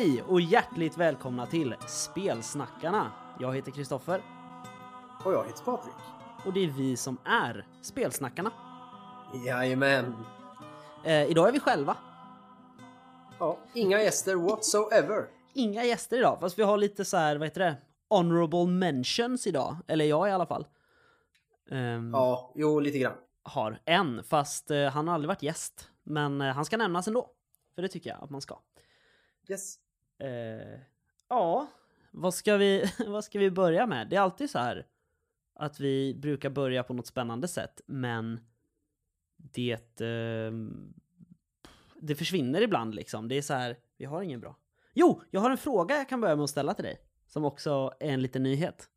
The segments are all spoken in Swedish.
Hej och hjärtligt välkomna till Spelsnackarna. Jag heter Kristoffer Och jag heter Patrik. och det är vi som är Spelsnackarna. Jajamän. Eh, idag är vi själva. Ja, inga gäster whatsoever. Inga gäster idag, fast vi har lite så här, vad heter det? Honorable mentions idag. Eller jag i alla fall. Ehm, Ja, jo, lite grann. Har en, fast eh, han har aldrig varit gäst. Men eh, han ska nämnas ändå. För det tycker jag att man ska. Yes. Eh, ja, vad ska, vi, vad ska vi börja med? Det är alltid så här att vi brukar börja på något spännande sätt, men det, eh, det försvinner ibland liksom. Det är så här, vi har ingen bra. Jo, jag har en fråga jag kan börja med att ställa till dig, som också är en liten nyhet.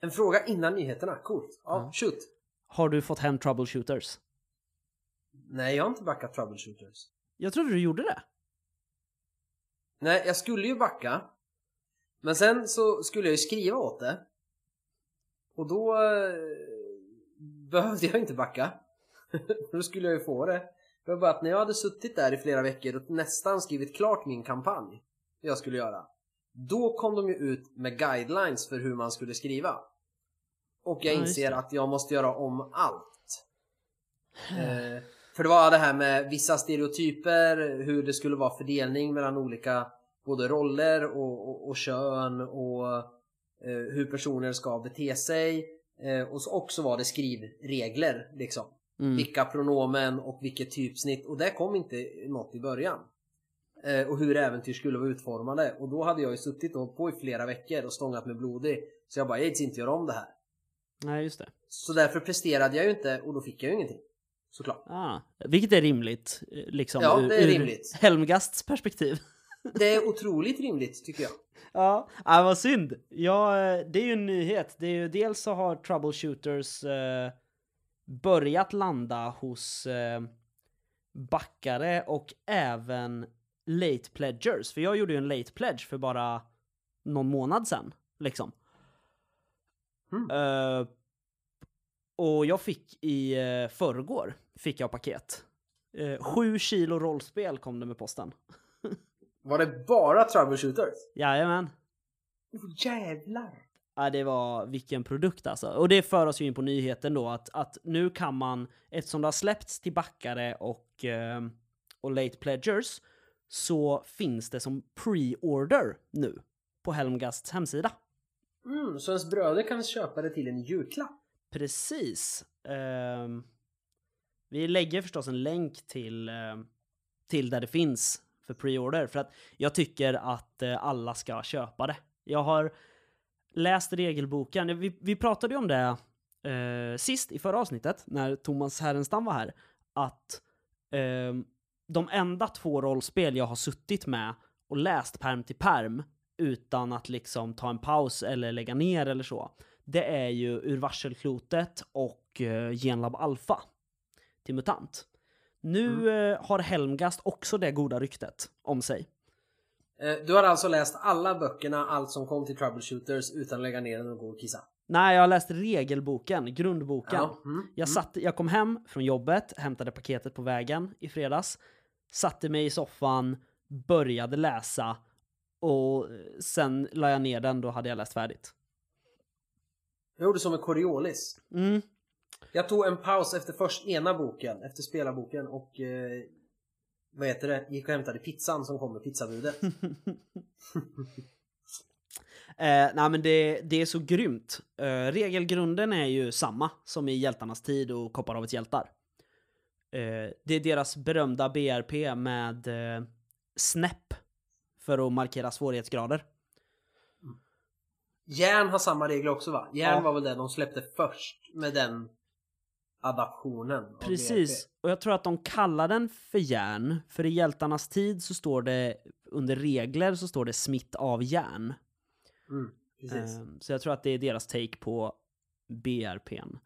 En fråga innan nyheterna. Coolt. Ja, Ja. shoot. Har du fått hem troubleshooters? Nej, jag har inte backat troubleshooters. Jag trodde du gjorde det. Nej, jag skulle ju backa. Men sen så skulle jag ju skriva åt det. Och då eh, behövde jag inte backa. För då skulle jag ju få det. Det var bara att när jag hade suttit där i flera veckor och nästan skrivit klart min kampanj jag skulle göra. Då kom de ju ut med guidelines för hur man skulle skriva. Och jag Ja, inser att jag måste göra om allt. Eh, för det var det här med vissa stereotyper, hur det skulle vara fördelning mellan olika både roller och, och, och kön och eh, hur personer ska bete sig. Eh, och så också var det skrivregler liksom. Mm. Vilka pronomen och vilket typsnitt och det kom inte något i början. Eh, och hur äventyr skulle vara utformade och då hade jag ju suttit och hållit på i flera veckor och stångat mig blodig. Så jag bara, jag inte göra om det här. Nej, just det. Så därför presterade jag ju inte och då fick jag ju ingenting. Såklart. Ah, vilket är rimligt, eh, liksom, Ja, det är ur rimligt. Helmgasts perspektiv. Det är otroligt rimligt tycker jag. Ja, ah, vad synd. Ja, eh, det är ju en nyhet. Det är ju, dels så har troubleshooters eh, börjat landa hos eh, backare och även late pledgers. För jag gjorde ju en late pledge för bara någon månad sedan, liksom. Mm. Eh, och jag fick i uh, förrgår, fick jag paket. Uh, sju kilo rollspel kom det med posten. Var det bara troubleshooters? Jajamän. Oh, jävlar! Ja, det var vilken produkt alltså. Och det för oss ju in på nyheten då att, att nu kan man, eftersom det har släppts till backare och, eh, och late pledgers, så finns det som pre-order nu på Helmgasts hemsida. Mm, så ens bröder kan köpa det till en julklapp? Precis. Ehm, vi lägger förstås en länk till, ehm, till där det finns för pre-order för att jag tycker att eh, alla ska köpa det. Jag har läst regelboken. Vi, vi pratade ju om det eh, sist i förra avsnittet när Thomas Härenstam var här. Att ehm, de enda två rollspel jag har suttit med och läst perm till perm utan att liksom ta en paus eller lägga ner eller så. Det är ju Ur varselklotet och uh, Genlab Alpha till MUTANT. Nu eh, har Helmgast också det goda ryktet om sig. Eh, Du har alltså läst alla böckerna, allt som kom till troubleshooters utan att lägga ner den och gå och kissa? Nej, jag har läst regelboken, grundboken. Ja, mm, Jag, mm. satt, jag kom hem från jobbet, hämtade paketet på vägen i fredags, satte mig i soffan, började läsa och sen la jag ner den, då hade jag läst färdigt. Jag gjorde som med Coriolis. Mm. Jag tog en paus efter först ena boken, efter spelarboken och eh, vad heter det, gick och hämtade pizzan som kom med pizzabudet. Eh, nej men det, det är så grymt. Eh, regelgrunden är ju samma som i Hjältarnas tid och Kopparhavets hjältar. Eh, det är deras berömda BRP med eh, snäpp för att markera svårighetsgrader. Järn har samma regler också va? Järn Ja. var väl det de släppte först med den adaptionen. Precis. Och jag tror att de kallar den för järn, för i Hjältarnas tid så står det under regler så står det smitt av järn. Mm, precis. Ehm, Så jag tror att det är deras take på BRPn.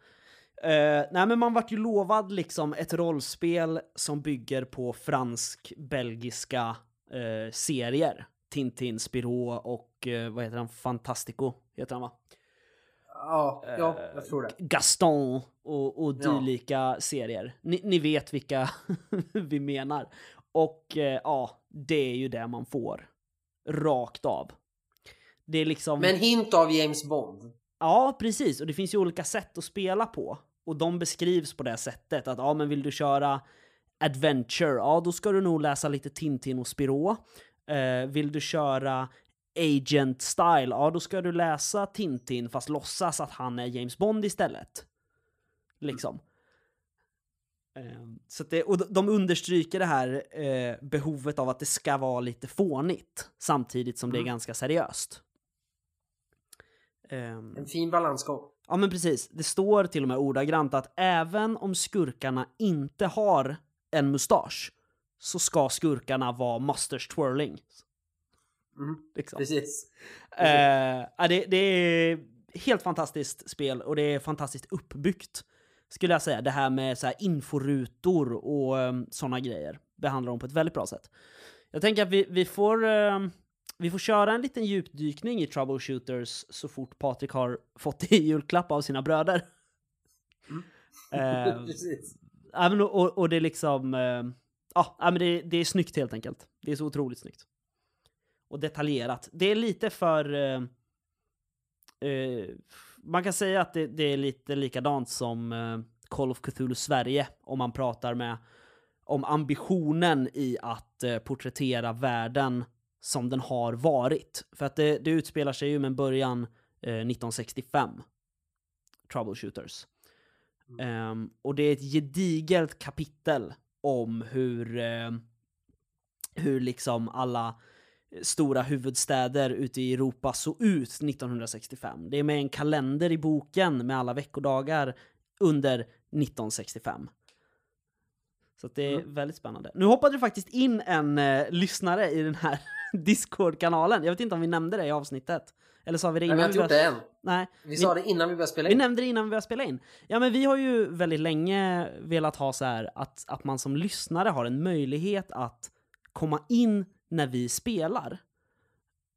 Eh, nej men man vart ju lovad liksom ett rollspel som bygger på fransk-belgiska eh, serier. Tintin, Spirou och eh, vad heter han? Fantastico heter han va? Ja, ja, jag tror det. Gaston och, och Ja. dylika serier. Ni, ni vet vilka vi menar. Och eh, ja, det är ju det man får. rakt av. Det är liksom... Med en hint av James Bond. Ja, precis. Och det finns ju olika sätt att spela på. Och de beskrivs på det sättet. Att ja, men vill du köra adventure, ja då ska du nog läsa lite Tintin och Spirou. Eh, vill du köra agent style, ja då ska du läsa Tintin fast låtsas att han är James Bond istället. Liksom. Eh, så det, och de understryker det här eh, behovet av att det ska vara lite fånigt samtidigt som det är Mm. ganska seriöst. Ehm, En fin balansgång. Ja men precis, det står till och med ordagrant att även om skurkarna inte har en mustasch så ska skurkarna vara musters twirling. Mm, Liksom. precis. Eh, det, det är helt fantastiskt spel och det är fantastiskt uppbyggt. Skulle jag säga. Det här med så här inforutor och um, sådana grejer behandlar de på ett väldigt bra sätt. Jag tänker att vi, vi får ehm, vi får köra en liten djupdykning i Troubleshooters så fort Patrik har fått det i julklapp av sina bröder. Eh, precis. Och, och det är liksom... eh, Ja, men det, det är snyggt helt enkelt. Det är så otroligt snyggt. Och detaljerat. Det är lite för... eh, eh, man kan säga att det, det är lite likadant som eh, Call of Cthulhu Sverige om man pratar med om ambitionen i att eh, porträttera världen som den har varit. För att det, det utspelar sig ju med början eh, 1965. Troubleshooters. Ehm, och det är ett gediget kapitel om hur, eh, hur liksom alla stora huvudstäder ute i Europa såg ut 1965. Det är med en kalender i boken med alla veckodagar under 1965. Så det är Mm. väldigt spännande. Nu hoppade det faktiskt in en eh, lyssnare i den här Discord-kanalen. Jag vet inte om vi nämnde det i avsnittet. Eller sa vi det Nej, innan vi har inte gjort det än. Nej, Vi sa det innan vi började spela vi in. nämnde det innan vi började spela in. Ja, men vi har ju väldigt länge velat ha så här att, att man som lyssnare har en möjlighet att komma in när vi spelar.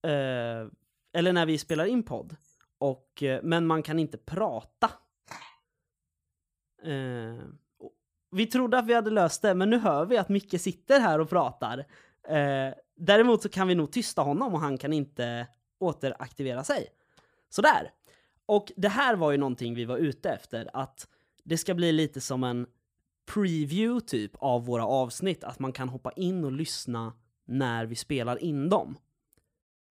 Eh, eller när vi spelar in podd. Och, eh, men man kan inte prata. Eh, vi trodde att vi hade löst det, men nu hör vi att Micke sitter här och pratar. Eh, däremot så kan vi nog tysta honom och han kan inte återaktivera sig. Sådär. Och det här var ju någonting vi var ute efter, att det ska bli lite som en preview typ av våra avsnitt, att man kan hoppa in och lyssna när vi spelar in dem.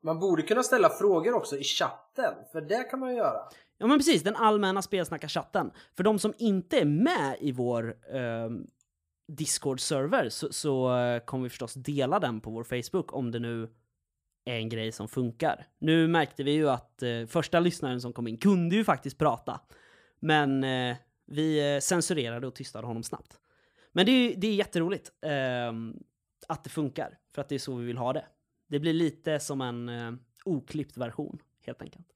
Man borde kunna ställa frågor också i chatten, för det kan man ju göra. Ja men precis, den allmänna spelsnackarchatten. För de som inte är med i vår ehm, Discord-server så, så eh, kommer vi förstås dela den på vår Facebook om det nu är en grej som funkar. Nu märkte vi ju att eh, första lyssnaren som kom in kunde ju faktiskt prata. Men eh, vi eh, censurerade och tystade honom snabbt. Men det är, det är jätteroligt eh, att det funkar, för att det är så vi vill ha det. Det blir lite som en eh, oklippt version, helt enkelt.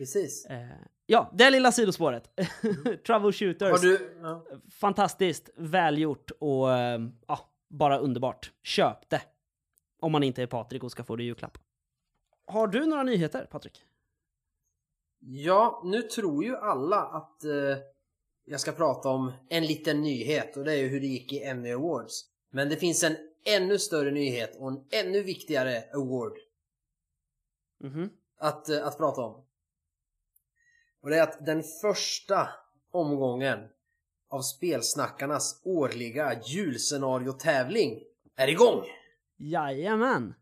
Precis. Eh, ja, det lilla sidospåret. Troubleshooters. Har du... Ja. Fantastiskt, välgjort och eh, ja, bara underbart. Köp det. Om man inte är Patrik och ska få det i julklapp. Har du några nyheter, Patrik? ja, nu tror ju alla att eh, jag ska prata om en liten nyhet och det är ju hur det gick i Emmy Awards. Men det finns en ännu större nyhet och en ännu viktigare award Mhm. att, eh, att prata om. Och det är att den första omgången av Spelsnackarnas årliga julscenariotävling är igång! Jajamän!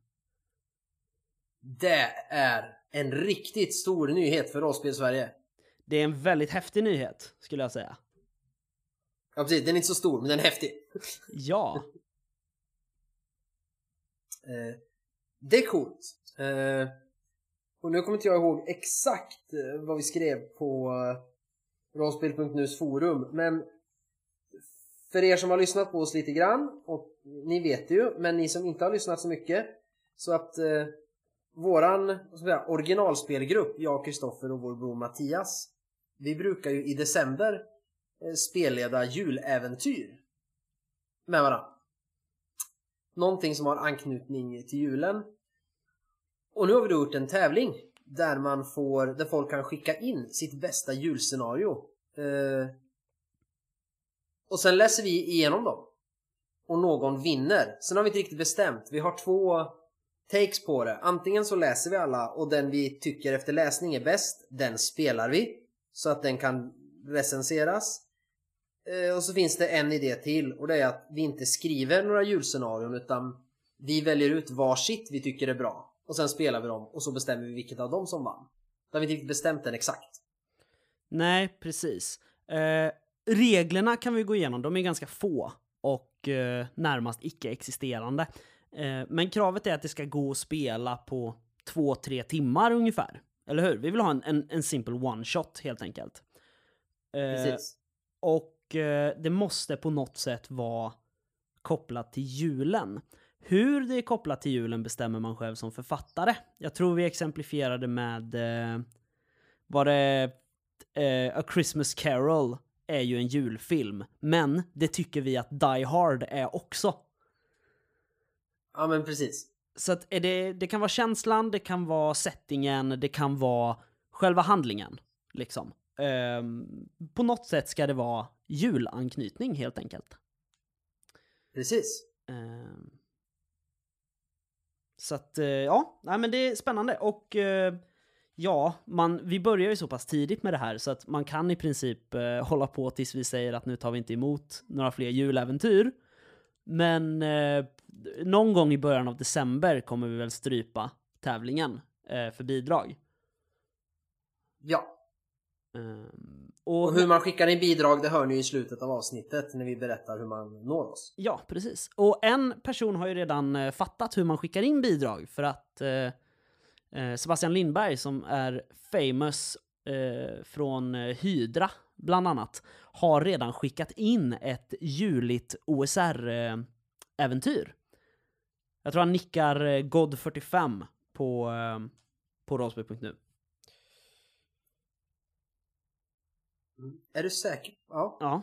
Det är en riktigt stor nyhet för Rollspel Sverige. Det är en väldigt häftig nyhet, skulle jag säga. Ja precis, den är inte så stor men den är häftig. Ja. Eh, det är coolt. Och nu kommer inte jag ihåg exakt eh, vad vi skrev på eh, rollspel.nus forum men för er som har lyssnat på oss lite grann och ni vet ju, men ni som inte har lyssnat så mycket så att eh, våran jag säga, originalspelgrupp, jag, Kristoffer och vår bror Mattias vi brukar ju i december eh, spelleda juläventyr med varandra. Någonting som har anknytning till julen. Och nu har vi då gjort en tävling där man får, där folk kan skicka in sitt bästa julscenario. Eh, och sen läser vi igenom dem. Och någon vinner. Sen har vi inte riktigt bestämt. Vi har två takes på det. Antingen så läser vi alla och den vi tycker efter läsning är bäst, den spelar vi. Så att den kan recenseras. Eh, och så finns det en idé till och det är att vi inte skriver några julscenarion utan vi väljer ut varsitt vi tycker är bra. Och sen spelar vi dem och så bestämmer vi vilket av dem som vann. Då har vi inte bestämt den exakt. Nej, precis. Eh, reglerna kan vi gå igenom, de är ganska få och eh, närmast icke-existerande. Eh, men kravet är att det ska gå att spela på två, tre timmar ungefär. Eller hur? Vi vill ha en, en, en simple one-shot helt enkelt. Eh, Precis. och eh, det måste på något sätt vara kopplat till julen. Hur det är kopplat till julen bestämmer man själv som författare. Jag tror vi exemplifierade med, eh, var det eh, A Christmas Carol är ju en julfilm, men det tycker vi att Die Hard är också. Ja men precis. Så att är det, det kan vara känslan, det kan vara settingen, det kan vara själva handlingen. Liksom. Ehm, på något sätt ska det vara julanknytning helt enkelt. Precis. Ehm, så att, eh, ja, nej, men det är spännande och eh, ja, man, vi börjar ju så pass tidigt med det här så att man kan i princip eh, hålla på tills vi säger att nu tar vi inte emot några fler juläventyr. Men eh, någon gång i början av december kommer vi väl strypa tävlingen eh, för bidrag. Ja. Ehm, Och hur man skickar in bidrag det hör ni i slutet av avsnittet när vi berättar hur man når oss. Ja, precis. Och en person har ju redan eh, fattat hur man skickar in bidrag för att eh, eh, Sebastian Lindberg som är famous eh, från eh, Hydra bland annat har redan skickat in ett juligt OSR-äventyr. Jag tror han nickar eh, God45 på, på rollspel.nu. Mm. Är du säker? Ja. Ja,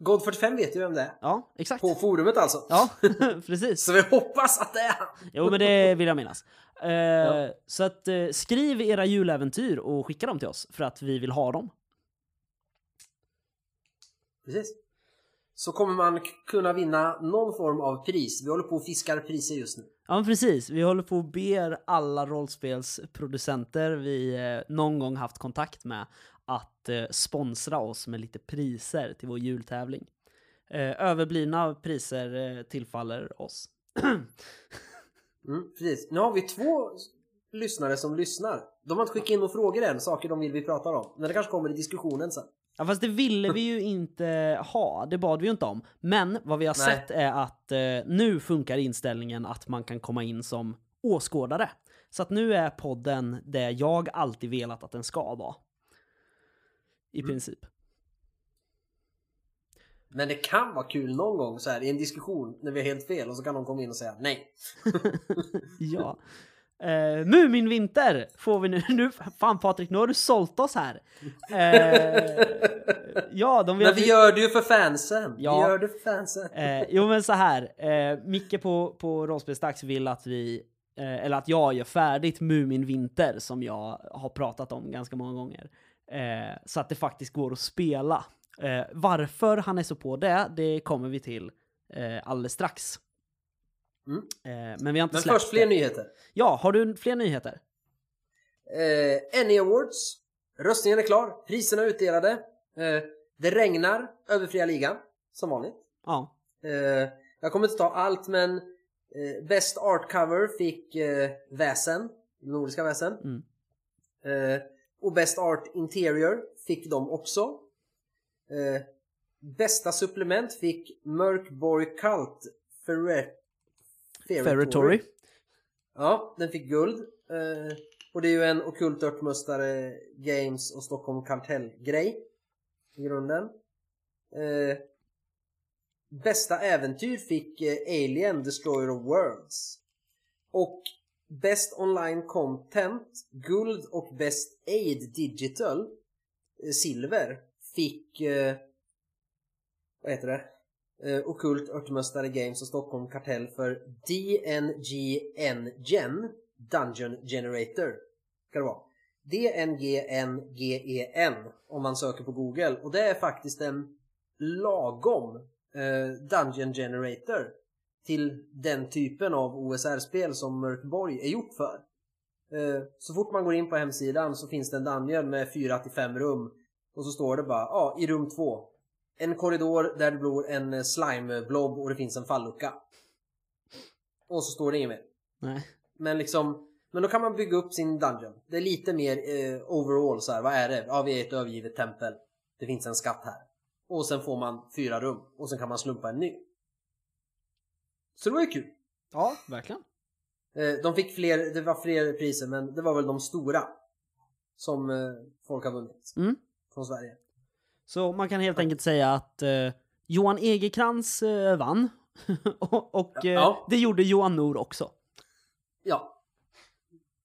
God45 vet ju vem det är. ja, exakt. På forumet alltså. Ja, precis. Så vi hoppas att det är han. Jo, men det vill jag minnas. Eh, Ja. Så att eh, skriv era juläventyr och skicka dem till oss för att vi vill ha dem. Precis. Så kommer man kunna vinna någon form av pris. Vi håller på och fiskar priser just nu. Ja, men precis. Vi håller på och ber alla rollspelsproducenter vi eh, någon gång haft kontakt med att eh, sponsra oss med lite priser till vår jultävling. Eh, överblivna priser eh, tillfaller oss. Mm, precis. Nu har vi två lyssnare som lyssnar. De har inte skickat in några frågor än, saker de vill vi pratar om. Men det kanske kommer i diskussionen sen. Ja fast det ville vi ju inte ha, det bad vi ju inte om. Men vad vi har Nej. sett är att eh, nu funkar inställningen att man kan komma in som åskådare. Så att nu är podden det jag alltid velat att den ska vara. I Mm. princip. Men det kan vara kul någon gång så här i en diskussion när vi har helt fel och så kan de komma in och säga nej. Ja. Uh, Muminvinter får vi nu. nu. Fan Patrik, nu har du sålt oss här. Eh, ja, de vill Men att vi gör det ju för fansen. Ja. Vi gör det för fansen. Eh, jo men så här, eh, Micke på, på Rollspelsdags vill att vi, eh, eller att jag gör färdigt Muminvinter som jag har pratat om ganska många gånger. Eh, så att det faktiskt går att spela. Eh, varför han är så på det, det kommer vi till eh, alldeles strax. Mm. Eh, men vi har inte Men släppt först fler det. nyheter. Ja, har du fler nyheter? Eh, Annie Awards. Röstningen är klar. Priserna är utdelade. Eh, det regnar över fria ligan. Som vanligt. Ja. Eh, jag kommer inte ta allt men eh, Best Art Cover fick Väsen. Nordiska Väsen. Mm. Och Best Art Interior fick de också. Eh, bästa supplement fick Mörkborg Cult Ferre- Ferretory. Ja, den fick guld. Eh, och det är ju en Ockult Örtmustare Games och Stockholm Kartell-grej. I grunden. Eh, bästa äventyr fick eh, Alien Destroyer of Worlds. Och Best Online Content, guld och Best Aid Digital, eh, silver, fick eh, vad heter det? Eh, Ockult Örtmöstare Games och Stockholm Kartell för DNGN Gen, Dungeon Generator. Ska det vara. DNGNGEN om man söker på Google. Och det är faktiskt en lagom eh, Dungeon Generator till den typen av OSR-spel som Mörkborg är gjort för. Eh, så fort man går in på hemsidan så finns det en dungeon med 4-5 rum och så står det bara, ja, i rum 2 en korridor där det bor en slime-blob och det finns en fallucka. Och så står det inget mer. Nej. Men liksom, men då kan man bygga upp sin dungeon. Det är lite mer eh, overall så här. vad är det? Ja, vi är ett övergivet tempel. Det finns en skatt här. Och sen får man fyra rum och sen kan man slumpa en ny. Så det var ju kul. Ja, verkligen. Eh, de fick fler, det var fler priser men det var väl de stora som eh, folk har vunnit Mm. från Sverige. Så man kan helt enkelt säga att eh, Johan Egerkrans eh, vann. och och eh, Ja. det gjorde Johan Nor också. Ja,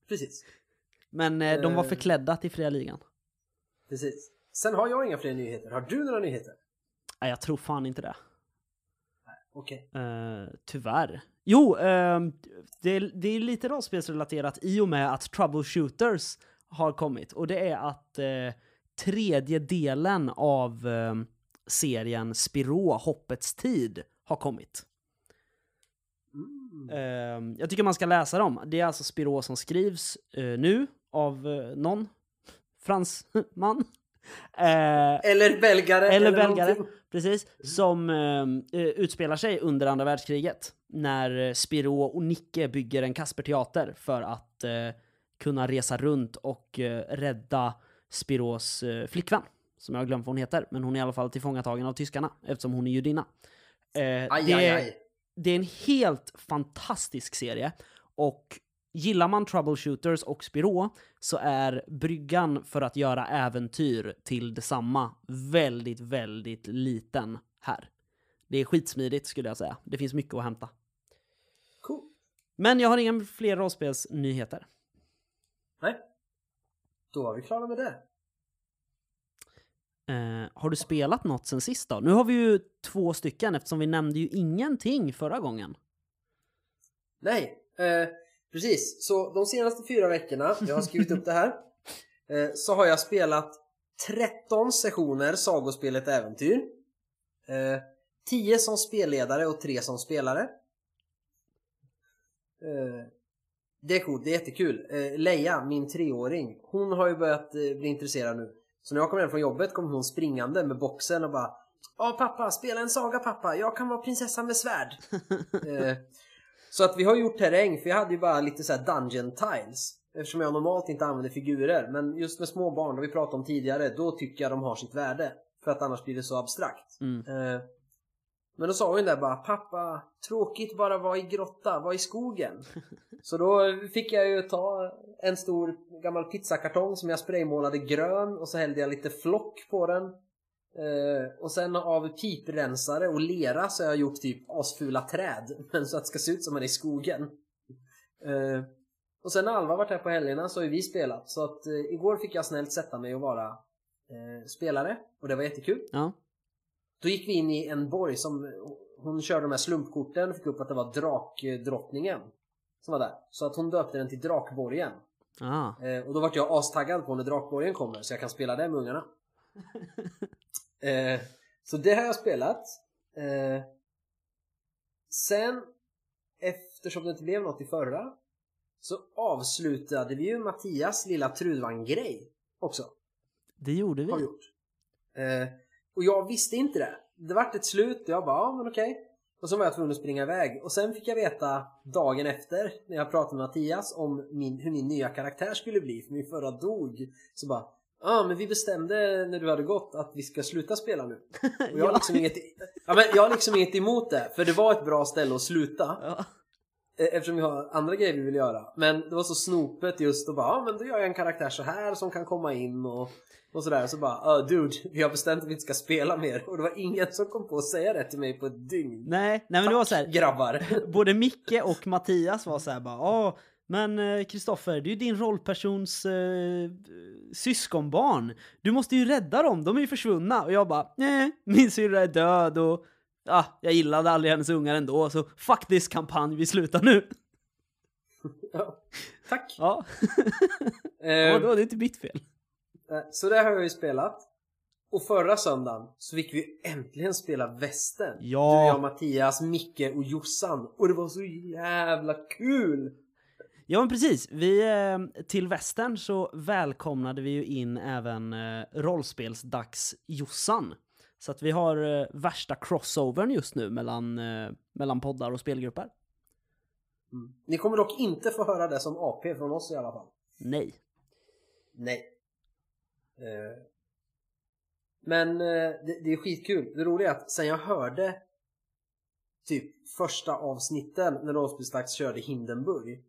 precis. Men eh, de var förklädda till fria ligan. precis. Sen har jag inga fler nyheter. Har du några nyheter? Nej, jag tror fan inte det. Okej. Eh, tyvärr. Jo, ehm, det, är, det är lite rollspelsrelaterat i och med att Troubleshooters har kommit. Och det är att eh, tredje delen av eh, serien Spiro, Hoppets tid, har kommit. Mm. Ehm, jag tycker man ska läsa dem. Det är alltså Spiro som skrivs eh, nu av någon fransman. Eh, Eller belgare. eller belgare, någonting. precis. Som eh, eh, utspelar sig under andra världskriget. När eh, Spiro och Nicke bygger en Kasperteater för att eh, kunna resa runt och eh, rädda Spiros eh, flickvän. Som jag har glömt vad hon heter, men hon är i alla fall tillfångatagen av tyskarna eftersom hon är judinna. Eh, Aj, det, aj, aj. det är en helt fantastisk serie och gillar man Troubleshooters och Spiro så är bryggan för att göra äventyr till detsamma väldigt, väldigt liten här. Det är skitsmidigt skulle jag säga. Det finns mycket att hämta. Cool. Men jag har inga fler rollspelsnyheter. Nej. Då var vi klara med det. Eh, har du spelat något sen sist då? Nu har vi ju två stycken eftersom vi nämnde ju ingenting förra gången. Nej, eh, precis. Så de senaste fyra veckorna, jag har skrivit upp det här, eh, så har jag spelat 13 sessioner Sagospelet Äventyr. Eh, 10 som spelledare och 3 som spelare. Eh, det är coolt, det är jättekul. Eh, Leia, min treåring, hon har ju börjat eh, bli intresserad nu. Så när jag kommer hem från jobbet kommer hon springande med boxen och bara Ja pappa, spela en saga pappa, jag kan vara prinsessan med svärd. så att vi har gjort terräng, för jag hade ju bara lite så här dungeon tiles. Eftersom jag normalt inte använder figurer. Men just med små barn, det vi pratade om tidigare, då tycker jag de har sitt värde. För att annars blir det så abstrakt. Mm. Eh, men då sa hon där bara Pappa, tråkigt bara vara i grotta, vara i skogen. Så då fick jag ju ta en stor gammal pizzakartong som jag spraymålade grön och så hällde jag lite flock på den. Eh, och sen av piprensare och lera så har jag gjort typ asfula träd. Men så att det ska se ut som man är i skogen. Eh, och sen när Alva varit här på helgerna så har vi spelat. Så att eh, igår fick jag snällt sätta mig och vara spelare. Och det var jättekul. Ja. Då gick vi in i en borg som hon körde de här slumpkorten och fick upp att det var drakdrottningen som var där. Så att hon döpte den till Drakborgen. Ah. Och då vart jag astaggad på när Drakborgen kommer så jag kan spela det med ungarna. eh, så det har jag spelat. Eh, sen, eftersom det inte blev något i förra, så avslutade vi ju Mattias lilla Trudvang-grej också. Det gjorde vi. Har gjort. Eh, och jag visste inte det. Det vart ett slut och jag bara, ja men okej. Och så var jag tvungen att springa iväg. Och sen fick jag veta dagen efter när jag pratade med Mattias om min, hur min nya karaktär skulle bli. För min förra dog. Så bara, ja ah, men vi bestämde när du hade gått att vi ska sluta spela nu. Och jag har liksom inget, ja, men jag har liksom inget emot det. För det var ett bra ställe att sluta. Ja. Eh, Eftersom vi har andra grejer vi vill göra. Men det var så snopet just att bara, ja men då gör jag en karaktär så här som kan komma in och, och sådär. Så bara, ah dude, vi har bestämt att vi inte ska spela mer. Och det var ingen som kom på att säga det till mig på ett dygn. Nej, nej men det var så här. Grabbar. både Micke och Mattias var så här bara Åh, men eh, Kristoffer, det är ju din rollpersons eh, syskonbarn. Du måste ju rädda dem, de är ju försvunna. Och jag bara, nej, min syrra är död och ah, jag gillade aldrig hennes ungar ändå, så fuck this kampanj, vi slutar nu. Ja. Tack. Ja, Eh, och då är det inte mitt fel. eh, så det har jag ju spelat. Och förra söndagen så fick vi äntligen spela västern. Ja. Du, jag, Mattias, Micke och Jossan. Och det var så jävla kul! Ja men precis, vi, eh, till västern så välkomnade vi ju in även eh, rollspelsdags-Jossan. Så att vi har eh, värsta crossovern just nu mellan, mellan poddar och spelgrupper. Mm. Ni kommer dock inte få höra det som AP från oss i alla fall. Nej. Nej. Eh. Men eh, det, det är skitkul. Det roliga är att sen jag hörde typ första avsnitten när Rollspelsdags körde Hindenburg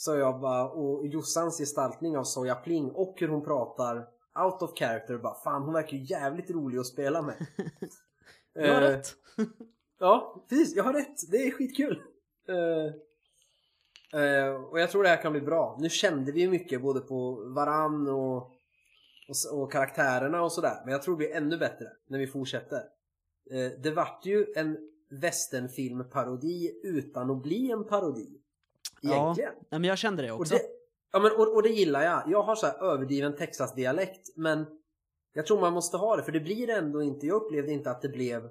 så jag bara, och Jossans gestaltning av Soja Pling och hur hon pratar out of character bara fan hon verkar ju jävligt rolig att spela med. Du har Eh, rätt. Ja, precis. Jag har rätt. Det är skitkul. Eh, eh, och jag tror det här kan bli bra. Nu kände vi ju mycket både på varann och, och, och karaktärerna och sådär. Men jag tror det blir ännu bättre när vi fortsätter. Eh, det vart ju en westernfilmparodi utan att bli en parodi. Ja, Egentligen. nej, men jag kände det Och också. det, ja, men, och, och det gillar jag. Jag har så här överdriven Texas-dialekt men jag tror man måste ha det för det blir ändå inte, jag upplevde inte att det blev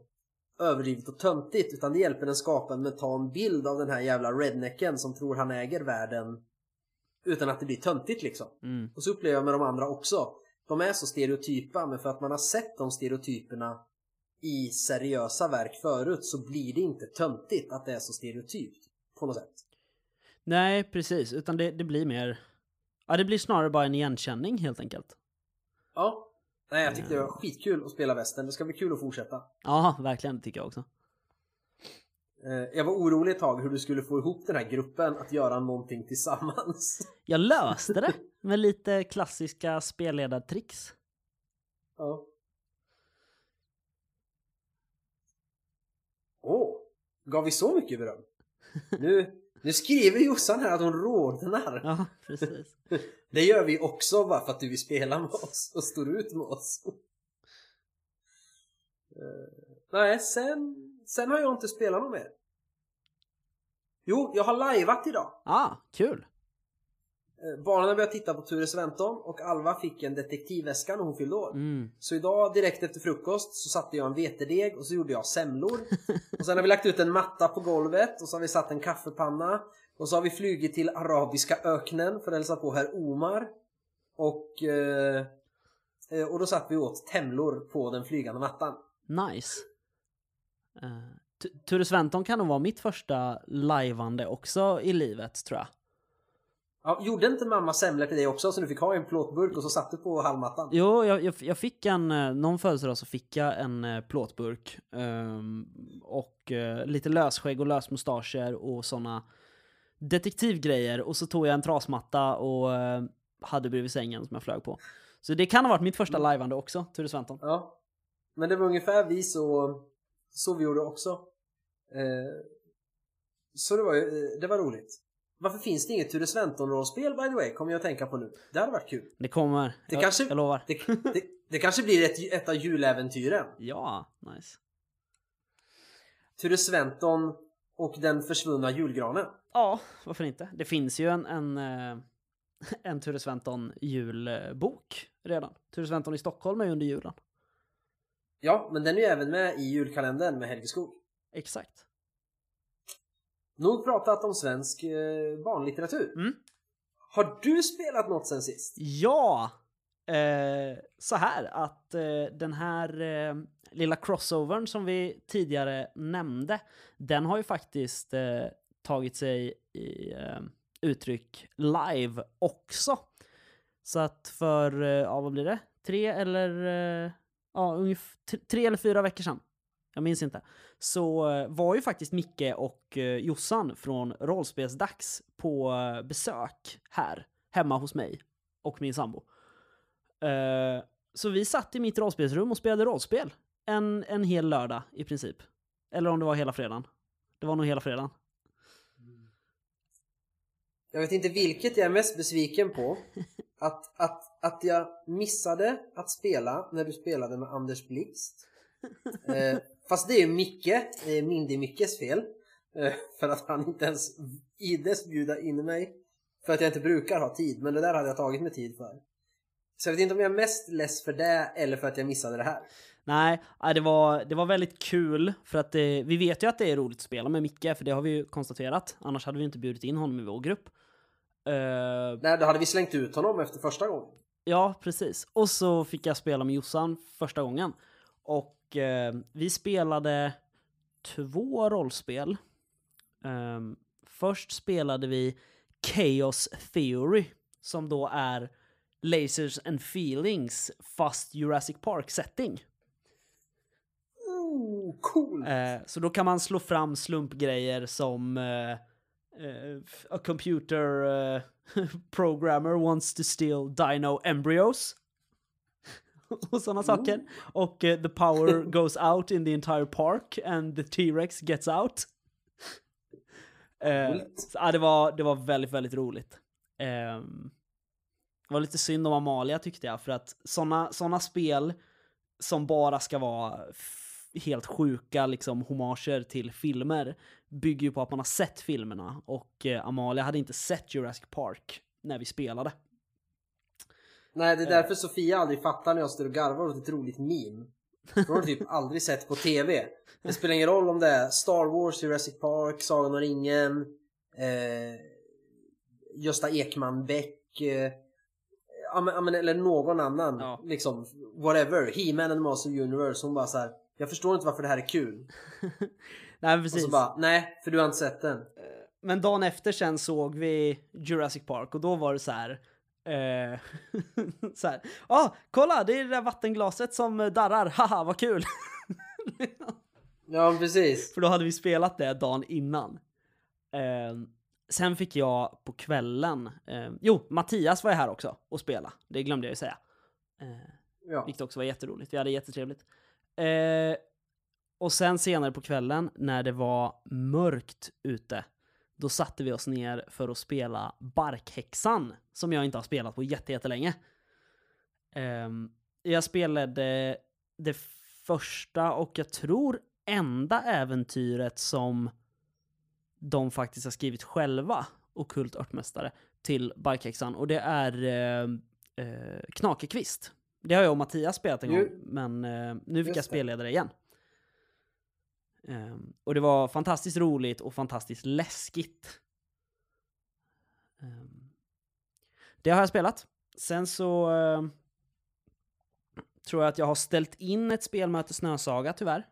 överdrivet och töntigt utan det hjälper en skapa en mental bild av den här jävla rednecken som tror han äger världen utan att det blir töntigt liksom. Mm. Och så upplever jag med de andra också. De är så stereotypa men för att man har sett de stereotyperna i seriösa verk förut så blir det inte töntigt att det är så stereotypt på något sätt. Nej, precis. Utan det, det blir mer... Ja, det blir snarare bara en igenkänning helt enkelt. Ja. Nej, jag tyckte det var skitkul att spela västern. Det ska bli kul att fortsätta. Ja, verkligen. Det tycker jag också. Eh, Jag var orolig ett tag hur du skulle få ihop den här gruppen att göra någonting tillsammans. Jag löste det med lite klassiska spelledartricks. Ja. Åh, gav vi så mycket beröm? Nu, nu skriver Jossan här att hon rodnar. Ja, precis. Det gör vi också bara för att du vill spela med oss och står ut med oss. Eh, Nej, sen, sen har jag inte spelat något mer. Jo, jag har lajvat idag. Ah, kul. Eh, Barnen börjat titta på Ture Sventon och Alva fick en detektivväska när hon fyllde år. Mm. Så idag direkt efter frukost så satte jag en vetedeg och så gjorde jag semlor. Och sen har vi lagt ut en matta på golvet och så har vi satt en kaffepanna. Och så har vi flugit till Arabiska öknen för att hälsa på herr Omar. Och, eh, eh, och då satt vi åt temlor på den flygande mattan. Nice. Uh, Ture Sventon kan nog vara mitt första lajvande också i livet, tror jag. Ja, gjorde inte mamma semlor till dig också så du fick ha en plåtburk och så satt du på halmmattan? Jo, jag, jag, jag fick en, eh, någon födelsedag så fick jag en eh, plåtburk. ehm, och eh, lite lösskägg och lösmustascher och såna detektivgrejer. Och så tog jag en trasmatta och eh, hade bredvid sängen som jag flög på. Så det kan ha varit mitt första lajvande också, Ture Sventon. Ja. Men det var ungefär vi så, så vi gjorde också. Eh, så det var det var roligt. Varför finns det inget Ture Sventon-rollspel by the way? Kommer jag att tänka på nu. Det hade varit kul. Det kommer. Det jag, kanske- jag lovar. Det, det, det kanske blir ett, ett av juläventyren. Ja, nice. Ture Sventon och den försvunna julgranen. Ja, varför inte? Det finns ju en, en, eh, en Ture Sventon julbok redan. Ture Sventon i Stockholm är ju under julen. Ja, men den är ju även med i julkalendern med Helge Skog. Exakt. Nog pratat om svensk eh, barnlitteratur. Mm. Har du spelat något sen sist? Ja! Eh, så här att eh, den här eh, lilla crossovern som vi tidigare nämnde, den har ju faktiskt eh, tagit sig i eh, uttryck live också. Så att för, eh, ja vad blir det? Tre eller, ja ungefär tre eller fyra veckor sedan. Jag minns inte. Så eh, var ju faktiskt Micke och eh, Jossan från Rollspelsdags på eh, besök här hemma hos mig och min sambo. Så vi satt i mitt rollspelsrum och spelade rollspel en, en hel lördag i princip. Eller om det var hela fredagen. Det var nog hela fredagen. Jag vet inte vilket jag är mest besviken på. Att, att, att jag missade att spela när du spelade med Anders Blixt. Eh, fast det är ju Micke, eh, Mindy-Mickes fel. Eh, för att han inte ens ides bjuda in mig. För att jag inte brukar ha tid, men det där hade jag tagit mig tid för. Så jag vet inte om jag är mest less för det eller för att jag missade det här. Nej, det var, det var väldigt kul för att det, vi vet ju att det är roligt att spela med Micke, för det har vi ju konstaterat. Annars hade vi inte bjudit in honom i vår grupp. Eh, Nej, då hade vi slängt ut honom efter första gången. ja, precis. Och så fick jag spela med Jossan första gången. Och eh, vi spelade två rollspel. Ehm, först spelade vi Chaos Theory, som då är Lasers and Feelings fast Jurassic Park setting. Ooh, cool! Eh, så då kan man slå fram slumpgrejer som eh, eh, a computer programmer wants to steal dino embryos. och sådana saker. Och eh, the power goes out in the entire park and the T-Rex gets out. Coolt. så, ja, det, var, det var väldigt, väldigt roligt. Ehm, det var lite synd om Amalia tyckte jag, för att såna, såna spel som bara ska vara helt sjuka liksom homager till filmer bygger ju på att man har sett filmerna och eh, Amalia hade inte sett Jurassic Park när vi spelade. Nej, det är därför Sofia aldrig fattar när jag står och garvar åt ett roligt meme. Hon har typ aldrig sett på TV. Det spelar ingen roll om det är Star Wars, Jurassic Park, Sagan om ringen, eh, Gösta Ekman Bäck, eh, ja, men, ja, men, eller någon annan. Ja. Liksom, whatever. He-Man and Master Universe. Hon bara så här. Jag förstår inte varför det här är kul. Nej Och precis. så bara, nej, för du har inte sett den. Men dagen efter sen såg vi Jurassic Park och då var det så här. Eh, så här. Ah, kolla det är det där vattenglaset som darrar, haha vad kul! Ja, precis. För då hade vi spelat det dagen innan. Eh, sen fick jag på kvällen, eh, jo Mattias var ju här också och spela, det glömde jag ju säga. Eh, Ja. vilket också var jätteroligt, vi hade jättetrevligt. Eh, och sen senare på kvällen när det var mörkt ute, då satte vi oss ner för att spela Barkhäxan, som jag inte har spelat på jätte- jättelänge. Ehm, jag spelade det första och jag tror enda äventyret som de faktiskt har skrivit själva, Okult Örtmästare, till Barkhäxan. Och det är eh, eh, Knakekvist. Det har jag och Mattias spelat en gång, men eh, nu fick jag spelleda det igen. Ehm, och det var fantastiskt roligt och fantastiskt läskigt. Ehm, det har jag spelat. Sen så eh, tror jag att jag har ställt in ett spelmöte Snösaga tyvärr.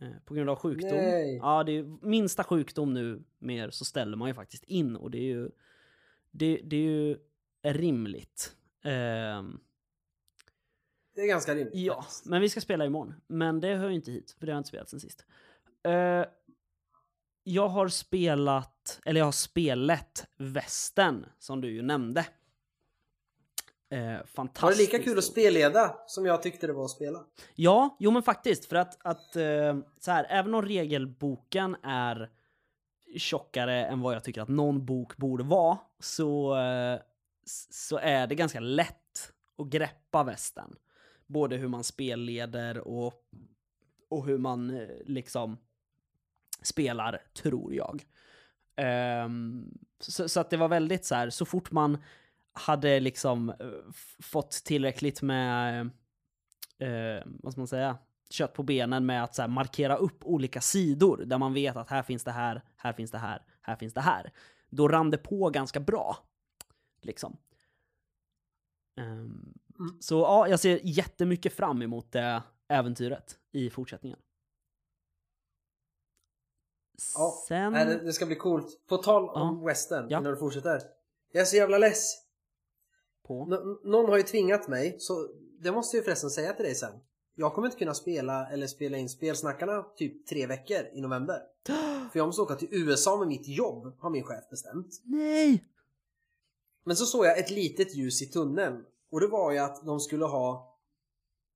Eh, på grund av sjukdom. Nej. Ja, det är minsta sjukdom nu mer så ställer man ju faktiskt in och det är ju det, det är ju rimligt. Ehm, Det är ganska rimligt. Ja, faktiskt. men vi ska spela imorgon. Men det hör ju inte hit, för det har jag inte spelat sen sist. Eh, jag har spelat, eller jag har spelat västen som du ju nämnde. Eh, fantastiskt. Var det lika kul att spelleda som jag tyckte det var att spela? Ja, jo men faktiskt. För att, att eh, så här, även om regelboken är tjockare än vad jag tycker att någon bok borde vara, så, eh, så är det ganska lätt att greppa västen. Både hur man spelleder och, och hur man eh, liksom spelar, tror jag. Um, så, så att det var väldigt så här, så fort man hade liksom eh, fått tillräckligt med uh, vad ska man säga, kött på benen med att så här, markera upp olika sidor där man vet att här finns det här, här finns det här, här finns det här. Då rann det på ganska bra. Liksom. Um, Mm. Så ja, jag ser jättemycket fram emot det äventyret i fortsättningen. Ja, Sen... Nej, det, det ska bli coolt. På tal om Ja. western, Ja. innan du fortsätter. Jag är så jävla less. På. Nå- någon har ju tvingat mig, så det måste jag förresten säga till dig sen. Jag kommer inte kunna spela eller spela in spelsnackarna typ tre veckor i november. För jag måste åka till USA med mitt jobb, har min chef bestämt. Nej! Men så såg jag ett litet ljus i tunneln. Och det var ju att de skulle ha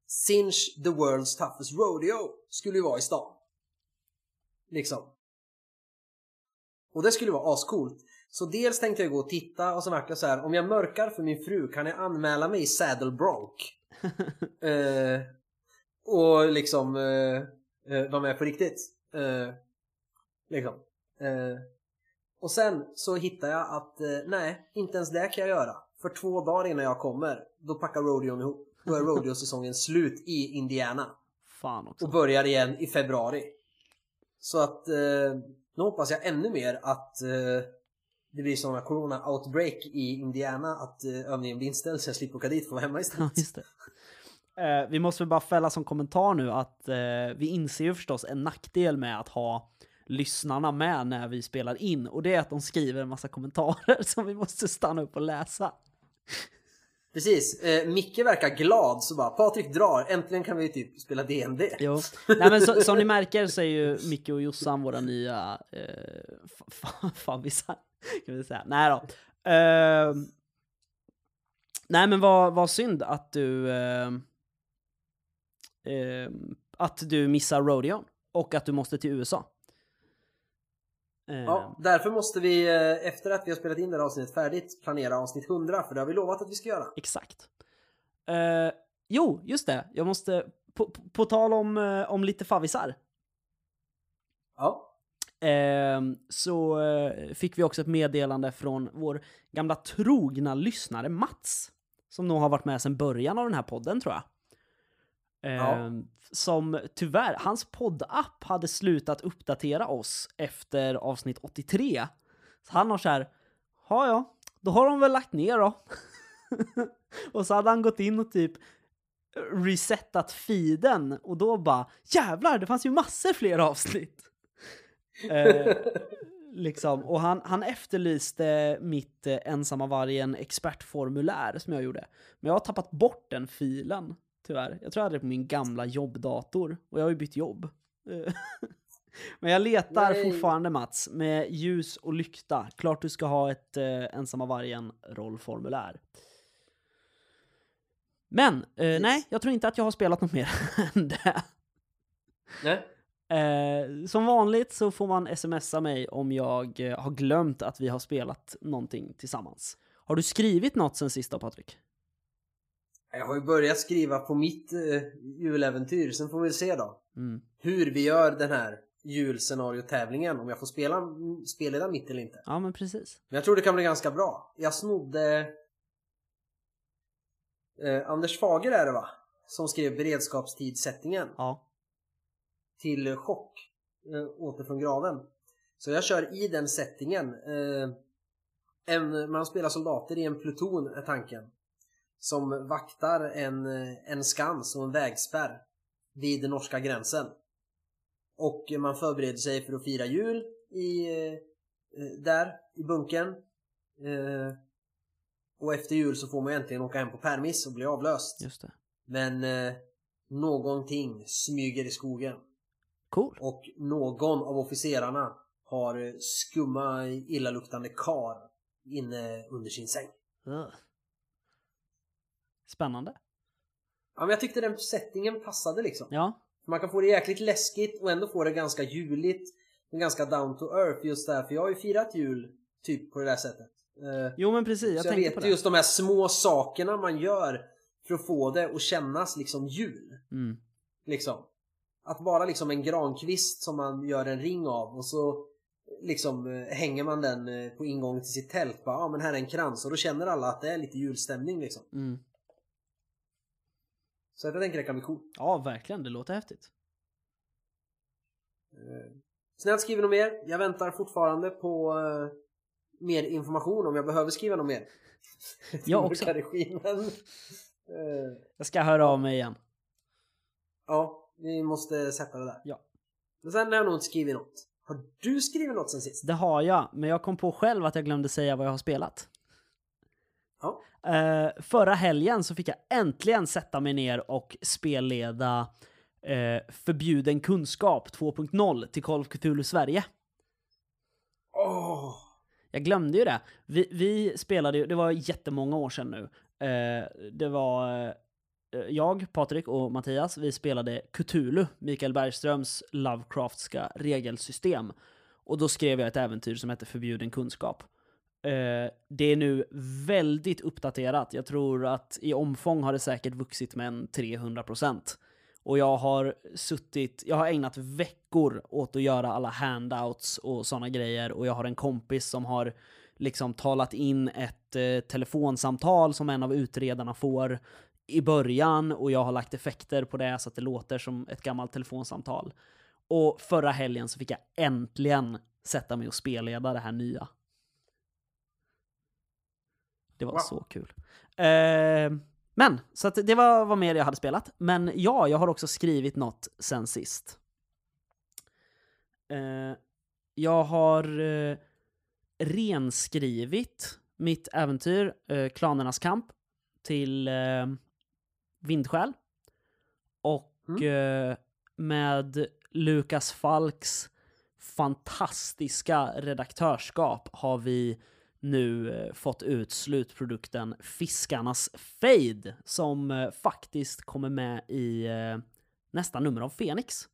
Cinch the World's Toughest Rodeo skulle ju vara i stan. Liksom. Och det skulle vara ascoolt. Så dels tänkte jag gå och titta och så vart det så här. Om jag mörkar för min fru kan jag anmäla mig i Saddle Bronc. eh, och liksom eh, eh, vara med på riktigt. Eh, liksom. Eh, och sen så hittar jag att eh, nej, inte ens det kan jag göra. För två dagar innan jag kommer, då packar rodeon ihop. Då är rodeo-säsongen slut i Indiana. Fan också. Och börjar igen i februari. Så att eh, nu hoppas jag ännu mer att eh, det blir sådana corona-outbreak i Indiana att eh, övningen blir inställd så jag slipper åka dit för att vara hemma Ja, istället. just det. Eh, vi måste väl bara fälla som kommentar nu att eh, vi inser ju förstås en nackdel med att ha lyssnarna med när vi spelar in och det är att de skriver en massa kommentarer som vi måste stanna upp och läsa. Precis, eh, Micke verkar glad så bara Patrik drar, äntligen kan vi typ spela DND. Jo. Nej, men så, som ni märker så är ju Micke och Jossan våra nya eh, favvisar. Kan vi säga. Nej då. Eh, nej men vad, vad synd att du eh, eh, att du missar Rodeon och att du måste till USA. Ja, därför måste vi eh, efter att vi har spelat in det här avsnittet färdigt planera avsnitt 100 för det har vi lovat att vi ska göra. Exakt. Eh, jo, just det. Jag måste, på, på, på tal om, eh, om lite favvisar. Ja, Ehm, så eh, fick vi också ett meddelande från vår gamla trogna lyssnare Mats. Som nog har varit med sedan början av den här podden tror jag. Ja. Ehm, som tyvärr, hans poddapp hade slutat uppdatera oss efter avsnitt 83. Så han har så här, ja ja, då har de väl lagt ner då. och så hade han gått in och typ resetat feeden och då bara jävlar, det fanns ju massor fler avsnitt. Eh, liksom. Och han, han efterlyste mitt eh, ensamma vargen expertformulär som jag gjorde. Men jag har tappat bort den filen, tyvärr. Jag tror jag hade det på min gamla jobbdator. Och jag har ju bytt jobb. Eh, Men jag letar Nej. fortfarande Mats, med ljus och lykta. Klart du ska ha ett eh, ensamma vargen-rollformulär. Men, eh, Precis. nej, jag tror inte att jag har spelat något mer än det. nej. Eh, som vanligt så får man smsa mig om jag eh, har glömt att vi har spelat någonting tillsammans. Har du skrivit något sen sista Patrik? Jag har ju börjat skriva på mitt eh, juläventyr, sen får vi se då Mm. hur vi gör den här julscenariotävlingen, om jag får spela, spelleda mitt eller inte. Ja, men precis. Men jag tror det kan bli ganska bra. Jag snodde eh, Anders Fager är det va? Som skrev beredskapstidsättningen Ja. till chock eh, åter från graven. Så jag kör i den settingen. Eh, en, man spelar soldater i en pluton är tanken. Som vaktar en, en skans och en vägspärr vid den norska gränsen. Och man förbereder sig för att fira jul i, eh, där i bunkern. Eh, och efter jul så får man äntligen åka hem på permis och bli avlöst. Just det. Men eh, någonting smyger i skogen. Cool. Och någon av officerarna har skumma illaluktande kar inne under sin säng. Ugh. Spännande. Ja, men jag tyckte den settingen passade liksom. Ja, Man kan få det jäkligt läskigt och ändå få det ganska juligt. Men ganska down to earth just där. För jag har ju firat jul typ på det där sättet. Eh, jo men precis. Jag så jag tänkte vet på det. just de här små sakerna man gör för att få det att kännas liksom jul. Mm. Liksom. Att bara liksom en grankvist som man gör en ring av och så liksom eh, hänger man den eh, på ingången till sitt tält. Bara, ja men här är en krans och då känner alla att det är lite julstämning liksom. Mm. Så jag tänker det kan bli coolt. Ja, verkligen. Det låter häftigt. Eh, Snällt skriv något mer. Jag väntar fortfarande på eh, mer information om jag behöver skriva något mer. Jag också. Regimen. Eh, Jag ska höra av mig igen. ja, vi måste sätta det där. Ja. Men sen har jag nog inte skrivit något. Har du skrivit något sen sist? Det har jag, men jag kom på själv att jag glömde säga vad jag har spelat. Ja. Eh, förra helgen så fick jag äntligen sätta mig ner och spelleda eh, Förbjuden kunskap 2.0 till Call of Cthulhu Sverige. Åh! Jag glömde ju det. Vi, vi spelade ju, det var jättemånga år sedan nu. Eh, det var jag, Patrik och Mattias, vi spelade Cthulhu, Mikael Bergströms Lovecraftska regelsystem. Och då skrev jag ett äventyr som hette Förbjuden kunskap. Eh, det är nu väldigt uppdaterat. Jag tror att i omfång har det säkert vuxit med en 300%. Och jag har suttit, jag har ägnat veckor åt att göra alla handouts och sådana grejer och jag har en kompis som har liksom talat in ett eh, telefonsamtal som en av utredarna får i början och jag har lagt effekter på det så att det låter som ett gammalt telefonsamtal. Och förra helgen så fick jag äntligen sätta mig och spelleda det här nya. Det var Wow. så kul. Eh, men, så att det var vad mer jag hade spelat. Men ja, jag har också skrivit något sen sist. Eh, jag har eh, renskrivit mitt äventyr, eh, Klanernas kamp, till eh, Vindskäl. Och eh, med Lukas Falks fantastiska redaktörskap har vi nu eh, fått ut slutprodukten Fiskarnas Fade som eh, faktiskt kommer med i eh, nästa nummer av Fenix.